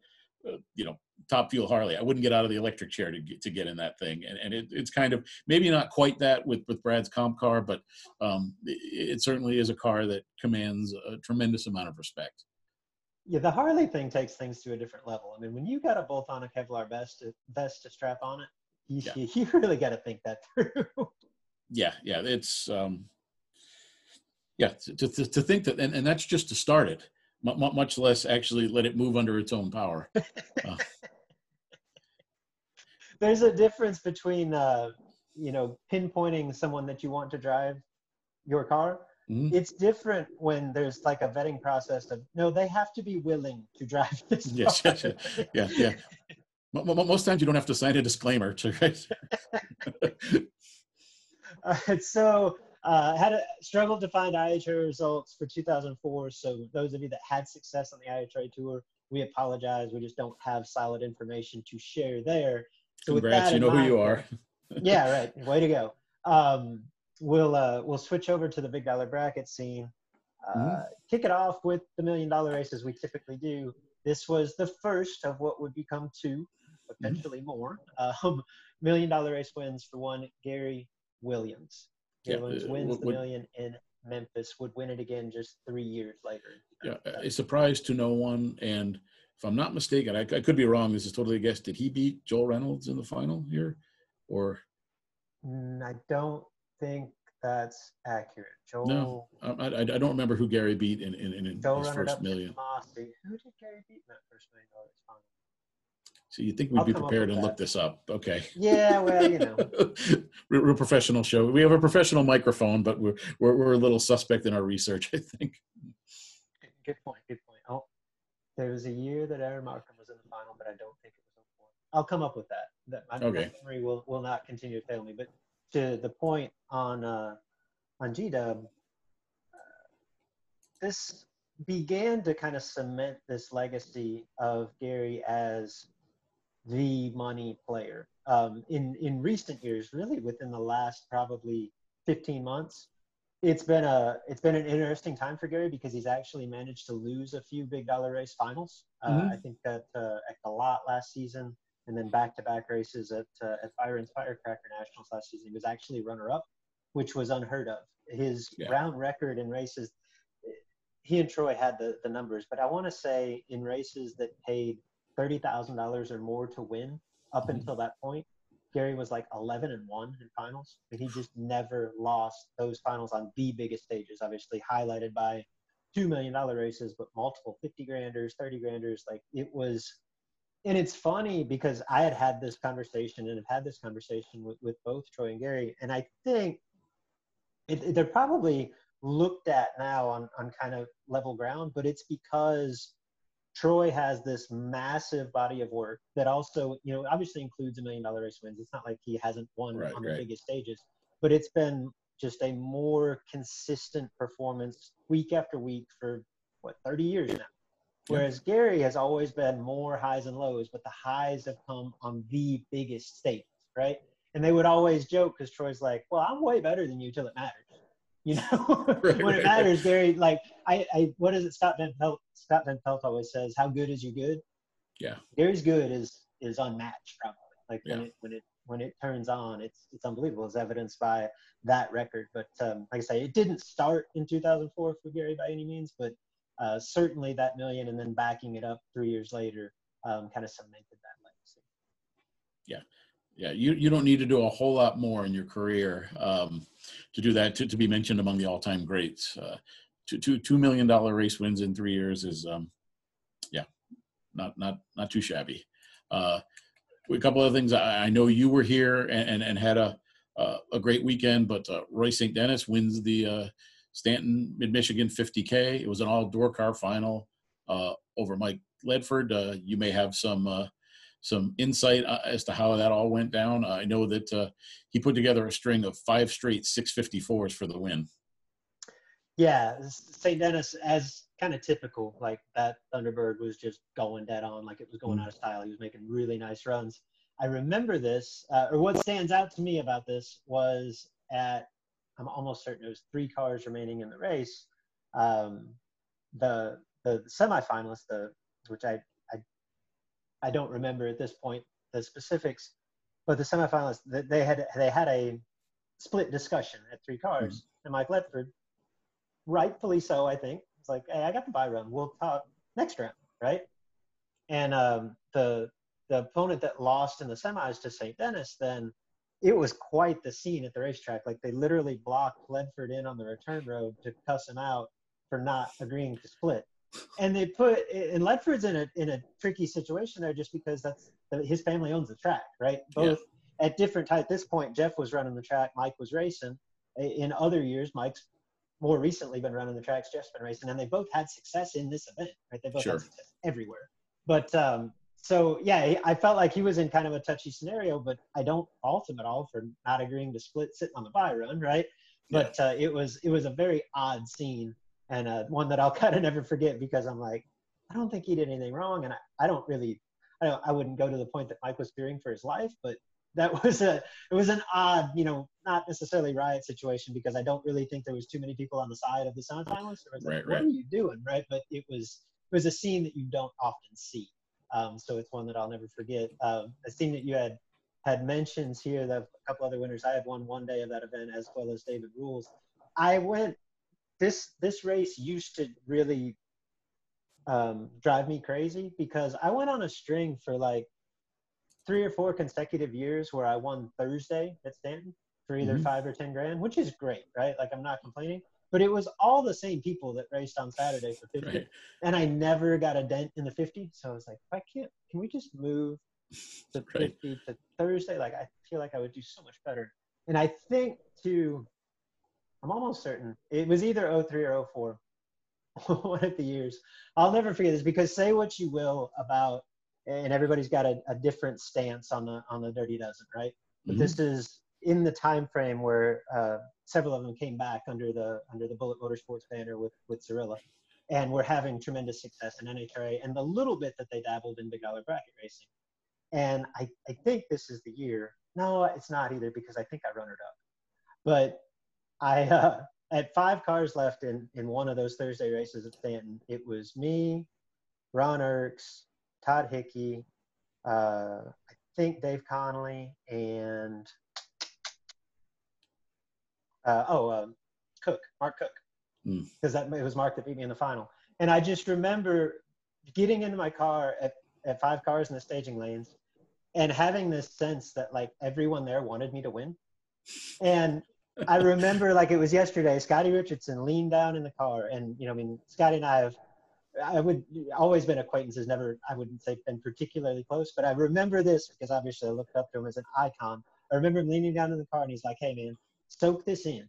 uh, you know top fuel Harley. I wouldn't get out of the electric chair to get to get in that thing, and and it, it's kind of maybe not quite that with with Brad's comp car, but um, it, it certainly is a car that commands a tremendous amount of respect. Yeah, the Harley thing takes things to a different level. I mean, when you got a bolt on a Kevlar vest to, vest to strap on it, you, Yeah. [laughs] you, really got to think that through. Yeah, yeah, it's um, yeah to, to to think that, and, and that's just to start it. mu- mu- Much less actually let it move under its own power. [laughs] Uh, There's a difference between, uh, you know, pinpointing someone that you want to drive your car. Mhm. It's different when there's like a vetting process of no, they have to be willing to drive [laughs] this. Yes, car. yes, yes. yeah, yeah. Mo- mo- Most times you don't have to sign a disclaimer to. [laughs] All right, so uh, had a, struggled to find IHRA results for 2004. So those of you that had success on the IHRA tour, we apologize. We just don't have solid information to share there. So Congrats, you know who you are. [laughs] yeah, right. [laughs] Way to go. Um, we'll uh, we'll switch over to the big dollar bracket scene. Uh, Mhm. Kick it off with the million dollar race as we typically do. This was the first of what would become two, potentially more. Um, million dollar race wins for one Gary Williams. Gary Yeah, Williams uh, wins would- the million in Memphis. Would win it again just three years later. Yeah, a surprise to no one. And if I'm not mistaken, I, I could be wrong. This is totally a guess. Did he beat Joel Reynolds in the final here, or Mm, I don't think that's accurate. Joel. No. um, I, I, I don't remember who Gary beat in in, in Joel his first million. Mossy. Who did Gary beat in that first million dollars final? So you think we'd I'll be prepared and look this up? Okay. Yeah, well, you know. we're, we're a professional show. We have a professional microphone, but we're, we're we're a little suspect in our research. [laughs] I think. Good point. Good point. There was a year that Aaron Markham was in the final, but I don't think it was 04. I'll come up with that. That my, my Okay. memory will, will not continue to fail me. But to the point on uh, on G Dub, uh, this began to kind of cement this legacy of Gary as the money player. Um, in in recent years, really within the last probably 15 months, it's been a it's been an interesting time for Gary because he's actually managed to lose a few big dollar race finals. Uh, Mhm. I think that uh, at the lot last season, and then back to back races at uh, at Byron's Firecracker Nationals last season, he was actually runner up, which was unheard of. His Yeah. round record in races, he and Troy had the the numbers, but I want to say in races that paid thirty thousand dollars or more to win up Mhm. until that point. Gary was like 11 and 1 in finals, and he just never lost those finals on the biggest stages, obviously highlighted by $2 million races, but multiple 50 granders, 30 granders. Like it was, and it's funny because I had had this conversation and have had this conversation with, with both Troy and Gary, and I think it, it- they're probably looked at now on, on kind of level ground, but it's because Troy has this massive body of work that also, you know, obviously includes a million dollar race wins. It's not like he hasn't won Right, on the right. biggest stages, but it's been just a more consistent performance week after week for what 30 years now. Whereas Gary has always been more highs and lows, but the highs have come on the biggest stages, right? And they would always joke because Troy's like, "Well, I'm way better than you till it matters." You know, right, when right, it matters, right. Gary, like I, I, what is it? Scott Van Pelt, Scott Van Pelt always says, "How good is your good?" Yeah, Gary's good is is unmatched, probably. Like yeah. when it when it when it turns on, it's it's unbelievable, as evidenced by that record. But um, like I say, it didn't start in 2004 for Gary by any means, but uh, certainly that million and then backing it up three years later um, kind of cemented that legacy. Yeah. Yeah, you, you don't need to do a whole lot more in your career um, to do that to, to be mentioned among the all-time greats. Uh, two, two, $2 million race wins in three years is, um, yeah, not, not, not too shabby. Uh, a couple of things. I, I, know you were here and, and, and had a, uh, a great weekend, but uh, Roy St. Dennis wins the uh, Stanton Mid Michigan 50K. It was an all door car final uh, over Mike Ledford. Uh, you may have some some insight uh, as to how that all went down. I know that uh, he put together a string of five straight 654s for the win. Yeah, St. Dennis, as kind of typical, like that Thunderbird was just going dead on, like it was going mm. out of style. He was making really nice runs. I remember this, uh, or what stands out to me about this was at I'm almost certain it was three cars remaining in the race. Um, the the semifinalist, the which I, I don't remember at this point the specifics, but the semifinalists they had they had a split discussion at three cars, mm-hmm. and Mike Ledford, rightfully so, I think, it's like, hey, I got the buy run. We'll talk next round, right? And um, the the opponent that lost in the semis to St. Dennis then it was quite the scene at the racetrack. Like they literally blocked Ledford in on the return road to cuss him out for not agreeing to split. And they put and Ledford's in a in a tricky situation there just because that's his family owns the track, right? Both yeah. at different times. At this point, Jeff was running the track, Mike was racing. In other years, Mike's more recently been running the tracks, Jeff's been racing, and they both had success in this event, right? They both sure. had success everywhere. But um, so yeah, I felt like he was in kind of a touchy scenario, but I don't fault him at all for not agreeing to split sitting on the buy run, right? Yeah. But uh, it was it was a very odd scene and uh, one that I'll [laughs] kind of never forget because I'm like, I don't think he did anything wrong, and I, I don't really, I don't, I wouldn't go to the point that Mike was fearing for his life, but that [laughs] was a it was an odd, you know, not necessarily riot situation because I don't really think there was too many people on the side of the. It was right, like, right. what are you doing, right? But it was it was a scene that you don't often see. Um, so it's one that I'll never forget. Um, a scene that you had had mentions here that a couple other winners. I had won one day of that event as well as David Rules. I went this this race used to really um, drive me crazy because I went on a string for like three or four consecutive years where I won Thursday at Stanton for either mm-hmm. five or ten grand, which is great, right? Like I'm not complaining but it was all the same people that raced on Saturday for 50. Right. And I never got a dent in the 50. So I was like, I can't, can we just move [laughs] the right. 50 to Thursday? Like, I feel like I would do so much better. And I think, too, I'm almost certain it was either 03 or 04, [laughs] one of the years. I'll never forget this because say what you will about, and everybody's got a, a different stance on the on the Dirty Dozen, right? But mm-hmm. this is in the time frame where uh, several of them came back under the under the Bullet Motorsports banner with with Cirilla, and were having tremendous success in NHRA and the little bit that they dabbled in big dollar bracket racing. And I, I think this is the year. No, it's not either because I think I run it up. But I uh, at five cars left in in one of those Thursday races at Stanton. It was me, Ron Irks, Todd Hickey, uh, I think Dave Connolly, and uh, oh, um, Cook, Mark Cook, because mm. that it was Mark that beat me in the final. And I just remember getting into my car at, at five cars in the staging lanes and having this sense that like everyone there wanted me to win. And I remember like it was yesterday, Scotty Richardson leaned down in the car and, you know, I mean, Scotty and I have, I would always been acquaintances, never, I wouldn't say been particularly close, but I remember this because obviously I looked up to him as an icon. I remember him leaning down in the car and he's like, Hey man, soak this in.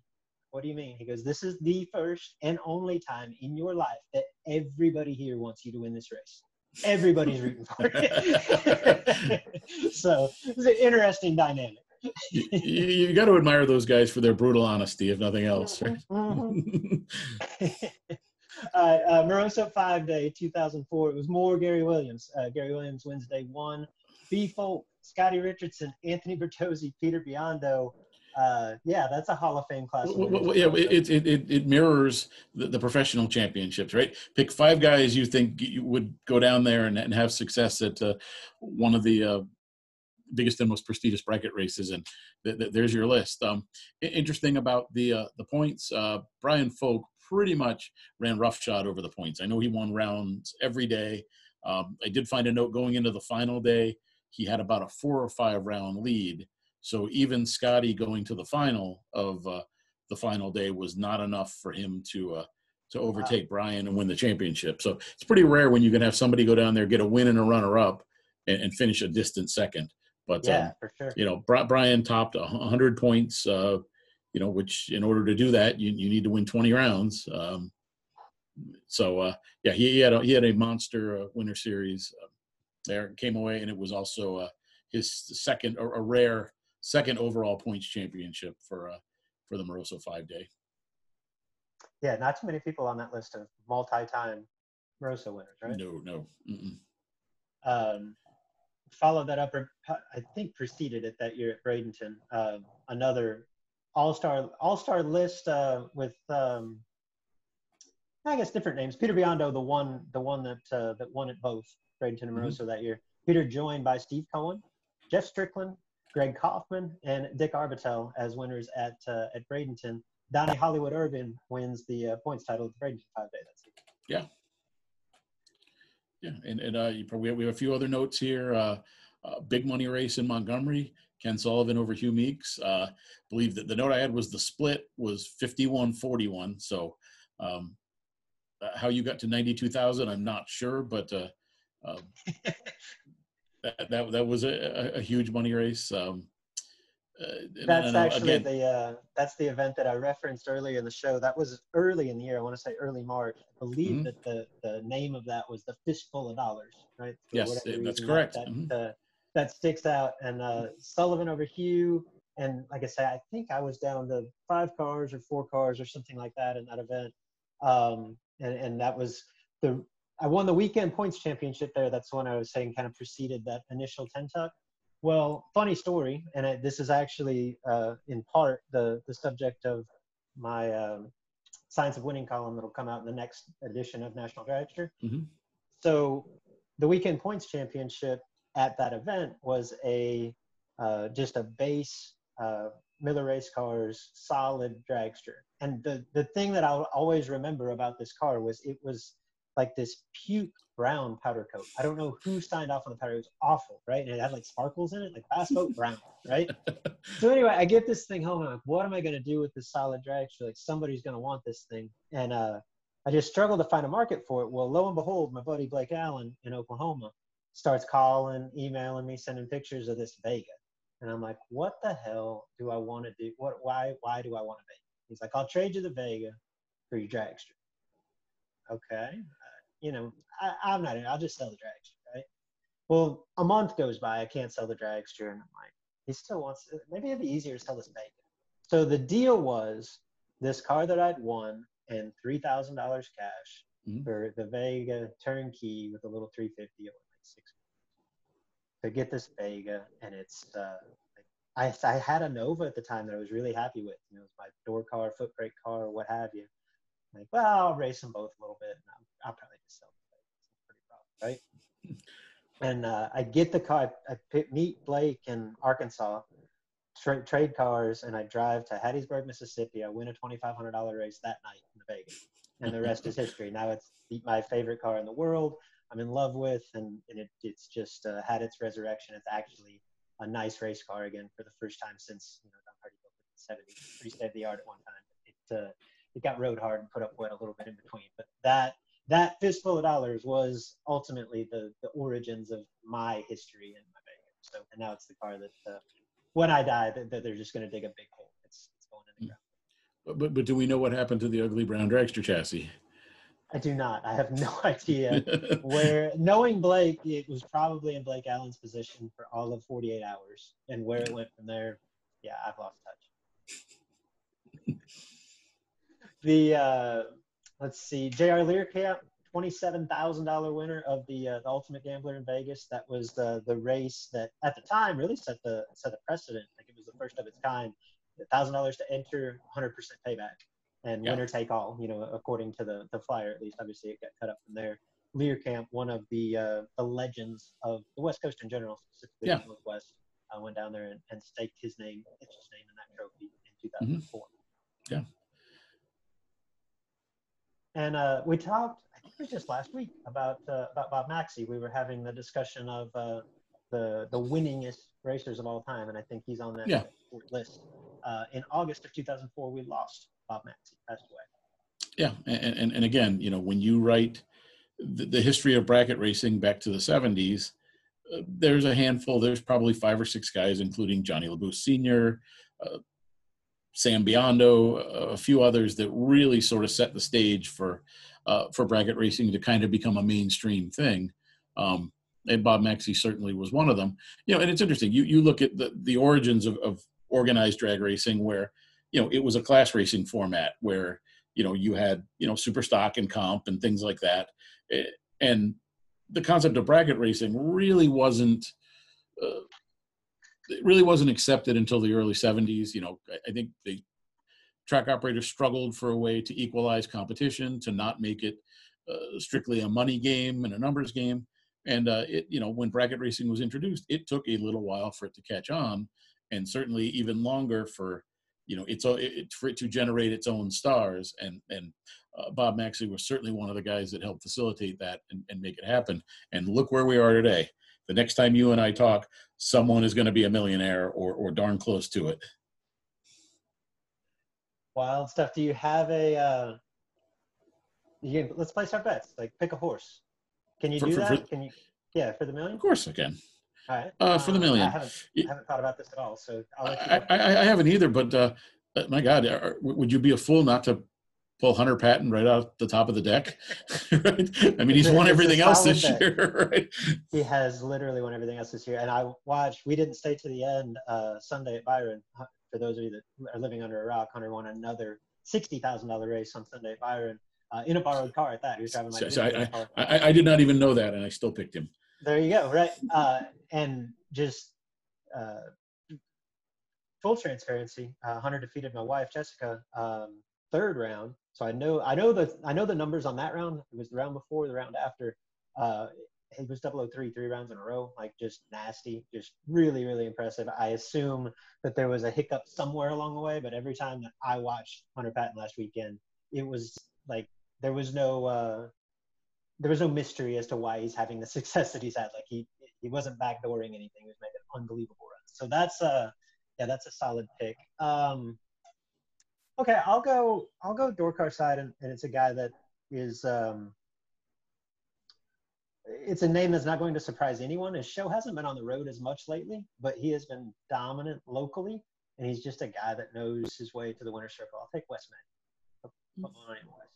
What do you mean? He goes, This is the first and only time in your life that everybody here wants you to win this race. Everybody's rooting for you. [laughs] so it's an interesting dynamic. You, you, got to admire those guys for their brutal honesty, if nothing else. Right? Mm-hmm. [laughs] [laughs] uh, uh, Moroso Five Day 2004. It was more Gary Williams. Uh, Gary Williams Wednesday one. B Folk, Scotty Richardson, Anthony Bertozzi, Peter Biondo. Uh, yeah, that's a Hall of Fame class. Well, well, yeah, it, it, it, it mirrors the, the, professional championships, right? Pick five guys you think you would go down there and, and have success at uh, one of the uh, biggest and most prestigious bracket races, and th- th- there's your list. Um, interesting about the uh, the points, uh, Brian Folk pretty much ran roughshod over the points. I know he won rounds every day. Um, I did find a note going into the final day. He had about a four or five round lead so even Scotty going to the final of uh, the final day was not enough for him to uh, to overtake wow. Brian and win the championship. So it's pretty rare when you can have somebody go down there, get a win and a runner up, and, and finish a distant second. But yeah, um, for sure. You know, Brian topped 100 points. Uh, you know, which in order to do that, you, you need to win 20 rounds. Um, so uh, yeah, he, he, had a, he had a monster uh, winter series uh, there. Came away, and it was also uh, his second, a, a rare second overall points championship for uh, for the Moroso five day. Yeah, not too many people on that list of multi-time Moroso winners, right? No, no. Mm-mm. Um, followed that up, or I think preceded it that year at Bradenton. Uh, another all-star all-star list uh, with um, I guess different names. Peter Biondo, the one the one that uh, that won at both Bradenton and Moroso mm-hmm. that year. Peter joined by Steve Cohen, Jeff Strickland, Greg Kaufman and Dick Arbitel as winners at uh, at Bradenton. Donnie Hollywood Irvin wins the uh, points title at the Bradenton Five Day. Yeah. Yeah, and, and uh, we, have, we have a few other notes here. Uh, uh, big money race in Montgomery. Ken Sullivan over Hugh Meeks. Uh, believe that the note I had was the split was 51-41. So um, uh, how you got to 92,000, I'm not sure, but uh, um, [laughs] that that, that was a, a huge money race. Um, that's actually again, the uh, that's the event that I referenced earlier in the show. That was early in the year. I want to say early March. I believe mm-hmm. that the the name of that was the fistful of dollars, right? For yes, that's correct. That, mm-hmm. that, uh, that, sticks out. And uh, Sullivan over Hugh, and like I say, I think I was down to five cars or four cars or something like that in that event. Um, and and that was the I won the weekend points championship there. That's when I was saying kind of preceded that initial Tenn-Tuck. Well, funny story, and I, this is actually uh, in part the, the subject of my um, Science of Winning column that'll come out in the next edition of National Dragster. Mm-hmm. So the weekend points championship at that event was a uh, just a base uh, Miller Race Cars solid dragster. And the, the thing that I'll always remember about this car was it was like this puke brown powder coat. I don't know who signed off on the powder. It was awful, right? And it had like sparkles in it, like fast boat [laughs] brown, right? [laughs] so anyway, I get this thing home. I'm like, what am I going to do with this solid drag? dragster? Like somebody's going to want this thing. And uh, I just struggled to find a market for it. Well, lo and behold, my buddy Blake Allen in Oklahoma starts calling, emailing me, sending pictures of this Vega. And I'm like, what the hell do I want to do? What, why, why do I want a Vega? He's like, I'll trade you the Vega for your dragster. Okay you know, I, am not, I'll just sell the dragster, right? Well, a month goes by, I can't sell the dragster, and I'm like, he still wants, to, maybe it'd be easier to sell this Vega. So the deal was this car that I'd won and $3,000 cash mm-hmm. for the Vega turnkey with a little 350 at like six to get this Vega, and it's, uh, I, I had a Nova at the time that I was really happy with. You know, it was my door car, foot brake car, what have you. Like, well, I'll race them both a little bit, and I'll, I'll probably just sell them. It's pretty right? [laughs] and uh, I get the car. I, I meet Blake in Arkansas, tra- trade cars, and I drive to Hattiesburg, Mississippi. I win a twenty five hundred dollar race that night in the Vegas, and the rest is history. Now it's my favorite car in the world. I'm in love with, and, and it, it's just uh, had its resurrection. It's actually a nice race car again for the first time since you know Don Hardy built it in the 70s. Pretty state of the art at one time. It uh, it got rode hard and put up wet a little bit in between. But that that fistful of dollars was ultimately the the origins of my history in my Vegas. So and now it's the car that uh, when I die, that, that they're just going to dig a big hole. It's, it's going in the ground. But, but but do we know what happened to the ugly brown dragster chassis? I do not. I have no [laughs] idea [laughs] where. Knowing Blake, it was probably in Blake Allen's position for all of 48 hours, and where it went from there, yeah, I've lost touch. The uh, let's see, J.R. Learcamp, twenty-seven thousand dollar winner of the, uh, the Ultimate Gambler in Vegas. That was the the race that at the time really set the set the precedent. Like it was the first of its kind. Thousand dollars to enter, hundred percent payback, and Yeah. winner take all. You know, according to the the flyer, at least. Obviously, it got cut up from there. Learcamp, one of the uh, the legends of the West Coast in general, specifically Yeah. the Northwest, uh, went down there and, and staked his name, his name in that trophy in 2004. Yeah. And uh, we talked, I think it was just last week, about uh, about Bob Maxey. We were having the discussion of uh, the the winningest racers of all time, and I think he's on that Yeah. list. Uh, in August of 2004, we lost Bob Maxey, passed away. Yeah, and, and and again, you know, when you write the, the history of bracket racing back to the '70s, uh, there's a handful. There's probably five or six guys, including Johnny LeBooth Sr., uh, Sam Biondo, a few others that really sort of set the stage for uh, for bracket racing to kind of become a mainstream thing. Um, and Bob Maxey certainly was one of them. You know, and it's interesting. You you look at the the origins of, of organized drag racing, where you know it was a class racing format where you know you had you know super stock and comp and things like that Eh, and the concept of bracket racing really wasn't uh, it really wasn't accepted until the early 70s you know i, think the track operators struggled for a way to equalize competition to not make it uh, strictly a money game and a numbers game. And uh, it you know when bracket racing was introduced it took a little while for it to catch on and certainly even longer for you know it's o- it, for it to generate its own stars. And and uh, bob maxey was certainly one of the guys that helped facilitate that and, and make it happen. And look where we are today the next time you and i talk someone is going to be a millionaire or or darn close to it Wild stuff. Do you have a? Uh, you can, let's place our bets. Like pick a horse. Can you For- do for- that? for- Can you? Yeah, for the million. of course i can All right. Uh, for the million. I haven't, I haven't thought about this at all, so I'll let you I. I, I haven't either, but uh, uh, my God, are, would you be a fool not to pull Hunter Patton right out the top of the deck? [laughs] right? I mean, he's won everything else this bet. year, [laughs] right? He has literally won everything else this year. And I watched. We didn't stay to the end uh, Sunday at Byron. For those of you that are living under a rock, Hunter won another sixty thousand dollar race on Sunday at Byron uh, in a borrowed car. At that, he was driving my So- so car. I, I, I did not even know that, and I still picked him. There you go. Right. Uh, and just uh, full transparency, uh, Hunter defeated my wife Jessica um, third round. So I know I know the I know the numbers on that round. It was the round before, the round after. Uh, it was 003 three rounds in a row, like just nasty, just really really impressive. I assume that there was a hiccup somewhere along the way, but every time that I watched Hunter Patton last weekend, it was like there was no uh, there was no mystery as to why he's having the [laughs] success that he's had. Like he he wasn't backdooring anything. He was making unbelievable runs. So that's uh yeah, that's a solid pick. Um, okay, I'll go I'll go door car side, and, and it's a guy that is um, it's a name that's not going to surprise anyone. His show hasn't been on the road as much lately, but he has been dominant locally, and he's just a guy that knows his way to the winner's circle. I'll take Wes May. Put my money on Wes.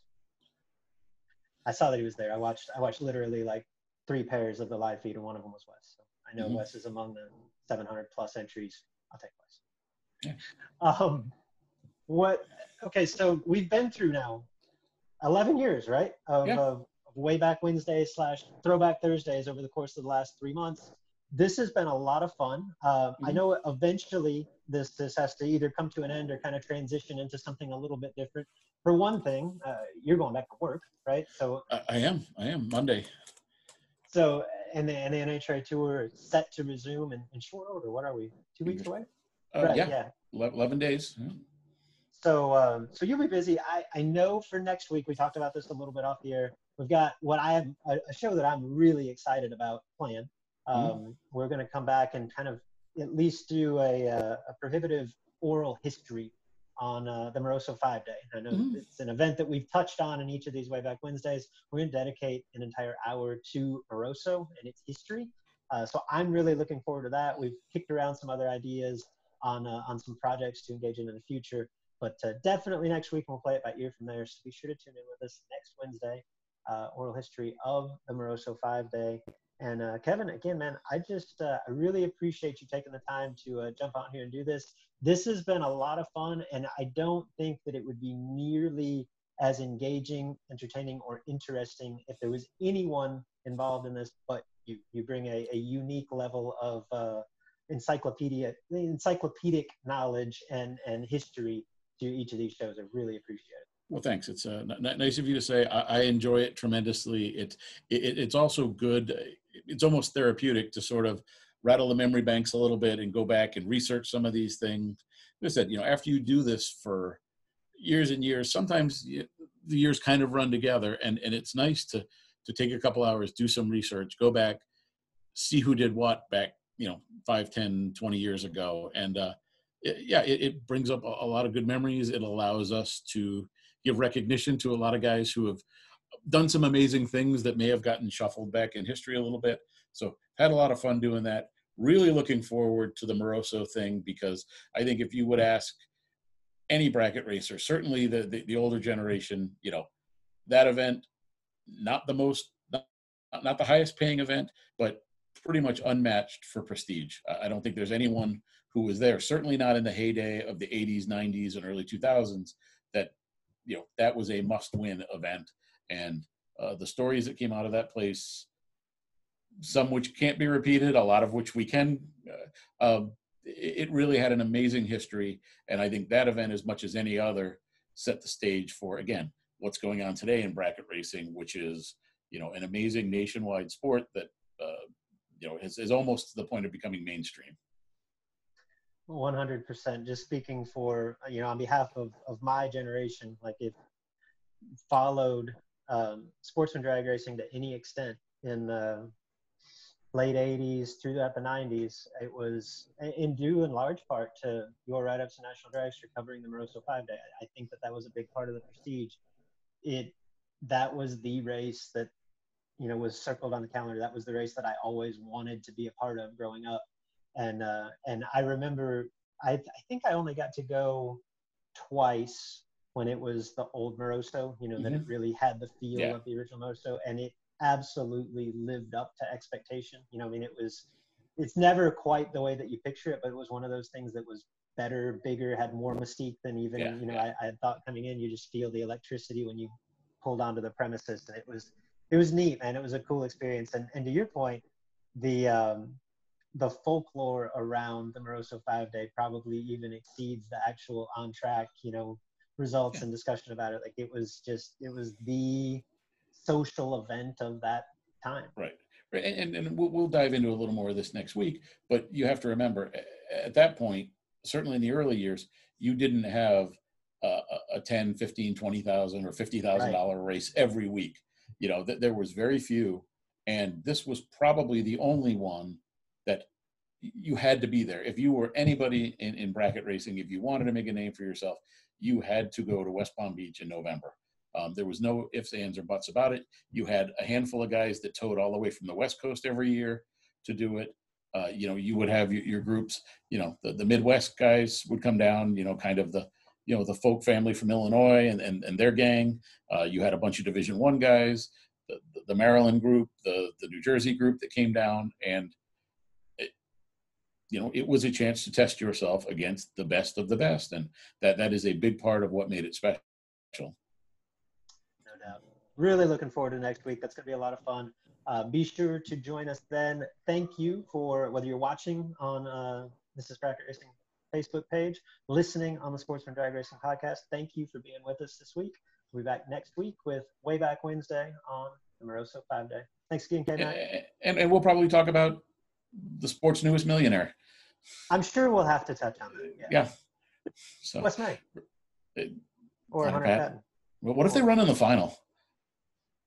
I saw that he was there. I watched I watched literally like three pairs of the live feed, and one of them was Wes. So I know Mhm. Wes is among the 700 plus entries. I'll take Wes. Yeah. Um, what? Okay, so we've been through now 11 years, right? Of, Yeah. of, way back Wednesday slash throwback Thursdays over the course of the last three months. This has been a lot of fun. Um, I Mhm. know eventually this this has to either come to an end or kind of transition into something a little bit different. For one thing, uh, you're going back to work, right? So I, I am. I am Monday. so and the, and the NHRA tour is set to resume in, in short order. What are we? Two weeks away? Uh, right. yeah, yeah. ele- eleven days. Yeah. So, um, so you'll be busy. I, I know for next week, we talked about this a little bit off the air. We've got what I have a, a show that I'm really excited about playing. Um, We're going to come back and kind of at least do a, uh, a prohibitive oral history on uh, the Moroso Five Day. I know Mhm. it's an event that we've touched on in each of these way back Wednesdays. We're going to dedicate an entire hour to Moroso and its history. Uh, so I'm really looking forward to that. We've kicked around some other ideas on uh, on some projects to engage in in the future. But uh, definitely next week we'll play it by ear from there. So be sure to tune in with us next Wednesday. Uh, oral history of the Moroso Five Day. And uh, Kevin, again, man, I just uh, I really appreciate you taking the time to uh, jump out here and do this. This has been a lot of fun, and I don't think that it would be nearly as engaging, entertaining, or interesting if there was anyone involved in this but you. You bring a, a unique level of uh, encyclopedia, encyclopedic knowledge and and history to each of these shows. I really appreciate it. Well, thanks. It's uh, nice of you to say. I, I enjoy it tremendously. It, it, it's also good. It's almost therapeutic to sort of rattle the memory banks a little bit and go back and research some of these things. Like I said, you know, after you do this for years and years, sometimes the years kind of run together, and and it's nice to to take a couple hours, do some research, go back, see who did what back, you know, 5, 10, 20 years ago, and uh, it, yeah, it, it brings up a, a lot of good memories. It allows us to give recognition to a lot of guys who have done some amazing things that may have gotten shuffled back in history a little bit. So had a lot of fun doing that. Really looking forward to the Moroso thing because I think if you would ask any bracket racer, certainly the, the, the older generation, you know, that event, not the most, not, not the highest paying event, but pretty much unmatched for prestige. I don't think there's anyone who was there, certainly not in the heyday of the 80s, 90s, and early 2000s, that you know that was a must-win event, and uh, the stories that came out of that place, some which can't be repeated, a lot of which we can. Uh, um, it really had an amazing history, and I think that event, as much as any other, set the stage for again what's going on today in bracket racing, which is you know an amazing nationwide sport that uh, you know is, is almost to the point of becoming mainstream. 100% just speaking for you know on behalf of, of my generation like if followed um, sportsman drag racing to any extent in the late 80s throughout the 90s it was in due in large part to your write-ups to national dragster covering the moroso five day. I think that that was a big part of the prestige. It that was the race that you know was circled on the calendar. That was the race that i always wanted to be a part of growing up and uh, and I remember I, I think I only got to go twice when it was the old Moroso. You know mm-hmm. that it mm-hmm. really had the feel yeah. of the original Moroso, and it absolutely lived up to expectation. You know, I mean, it was it's never quite the way that you picture it, but it was one of those things that was better, bigger, had more mystique than even yeah, you know yeah. I, I thought coming in. You just feel the electricity when you pulled onto the premises, and it was it was neat, and It was a cool experience. And and to your point, the um, the folklore around the Moroso Five Day probably even exceeds the actual on track, you know, results and discussion about it. Like it was just, it was the social event of that time. Right. Right. And, and we'll, we'll dive into a little more of this next week. But you have to remember, at that point, certainly in the early years, you didn't have a, a 10, 15, 20,000 or $50,000 right. race every week. You know, th- there was very few. And this was probably the only one that you had to be there. If you were anybody in, in bracket racing, if you wanted to make a name for yourself, you had to go to West Palm Beach in November. Um, there was no ifs, ands, or buts about it. You had a handful of guys that towed all the way from the West Coast every year to do it. Uh, you know, you would have your, your, groups. You know, the, the Midwest guys would come down. You know, kind of the you know the folk family from Illinois and and, and their gang. Uh, you had a bunch of Division One guys, the, the Maryland group, the the New Jersey group that came down, and you know it was a chance to test yourself against the best of the best and that that is a big part of what made it special. No doubt. Really looking forward to next week. That's going to be a lot of fun. Uh, be sure to join us then. Thank you for whether you're watching on uh, is bracket racing facebook page listening on the sportsman drag racing podcast thank you for being with us this week. We'll be back next week with way back wednesday on the moroso five day. Thanks again K- and, and, and we'll probably talk about the sport's newest millionaire. I'm sure we'll have to touch on that. Yeah. yeah. So Wes May. It, or Hunter Patton. Well, what if they run in the final?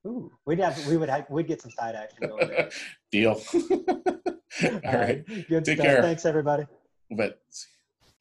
Ooh, we'd have we would have, we'd get some side action going there. [laughs] Deal. All, [laughs] [laughs] All right. Good Take stuff. care. Thanks everybody. Bet.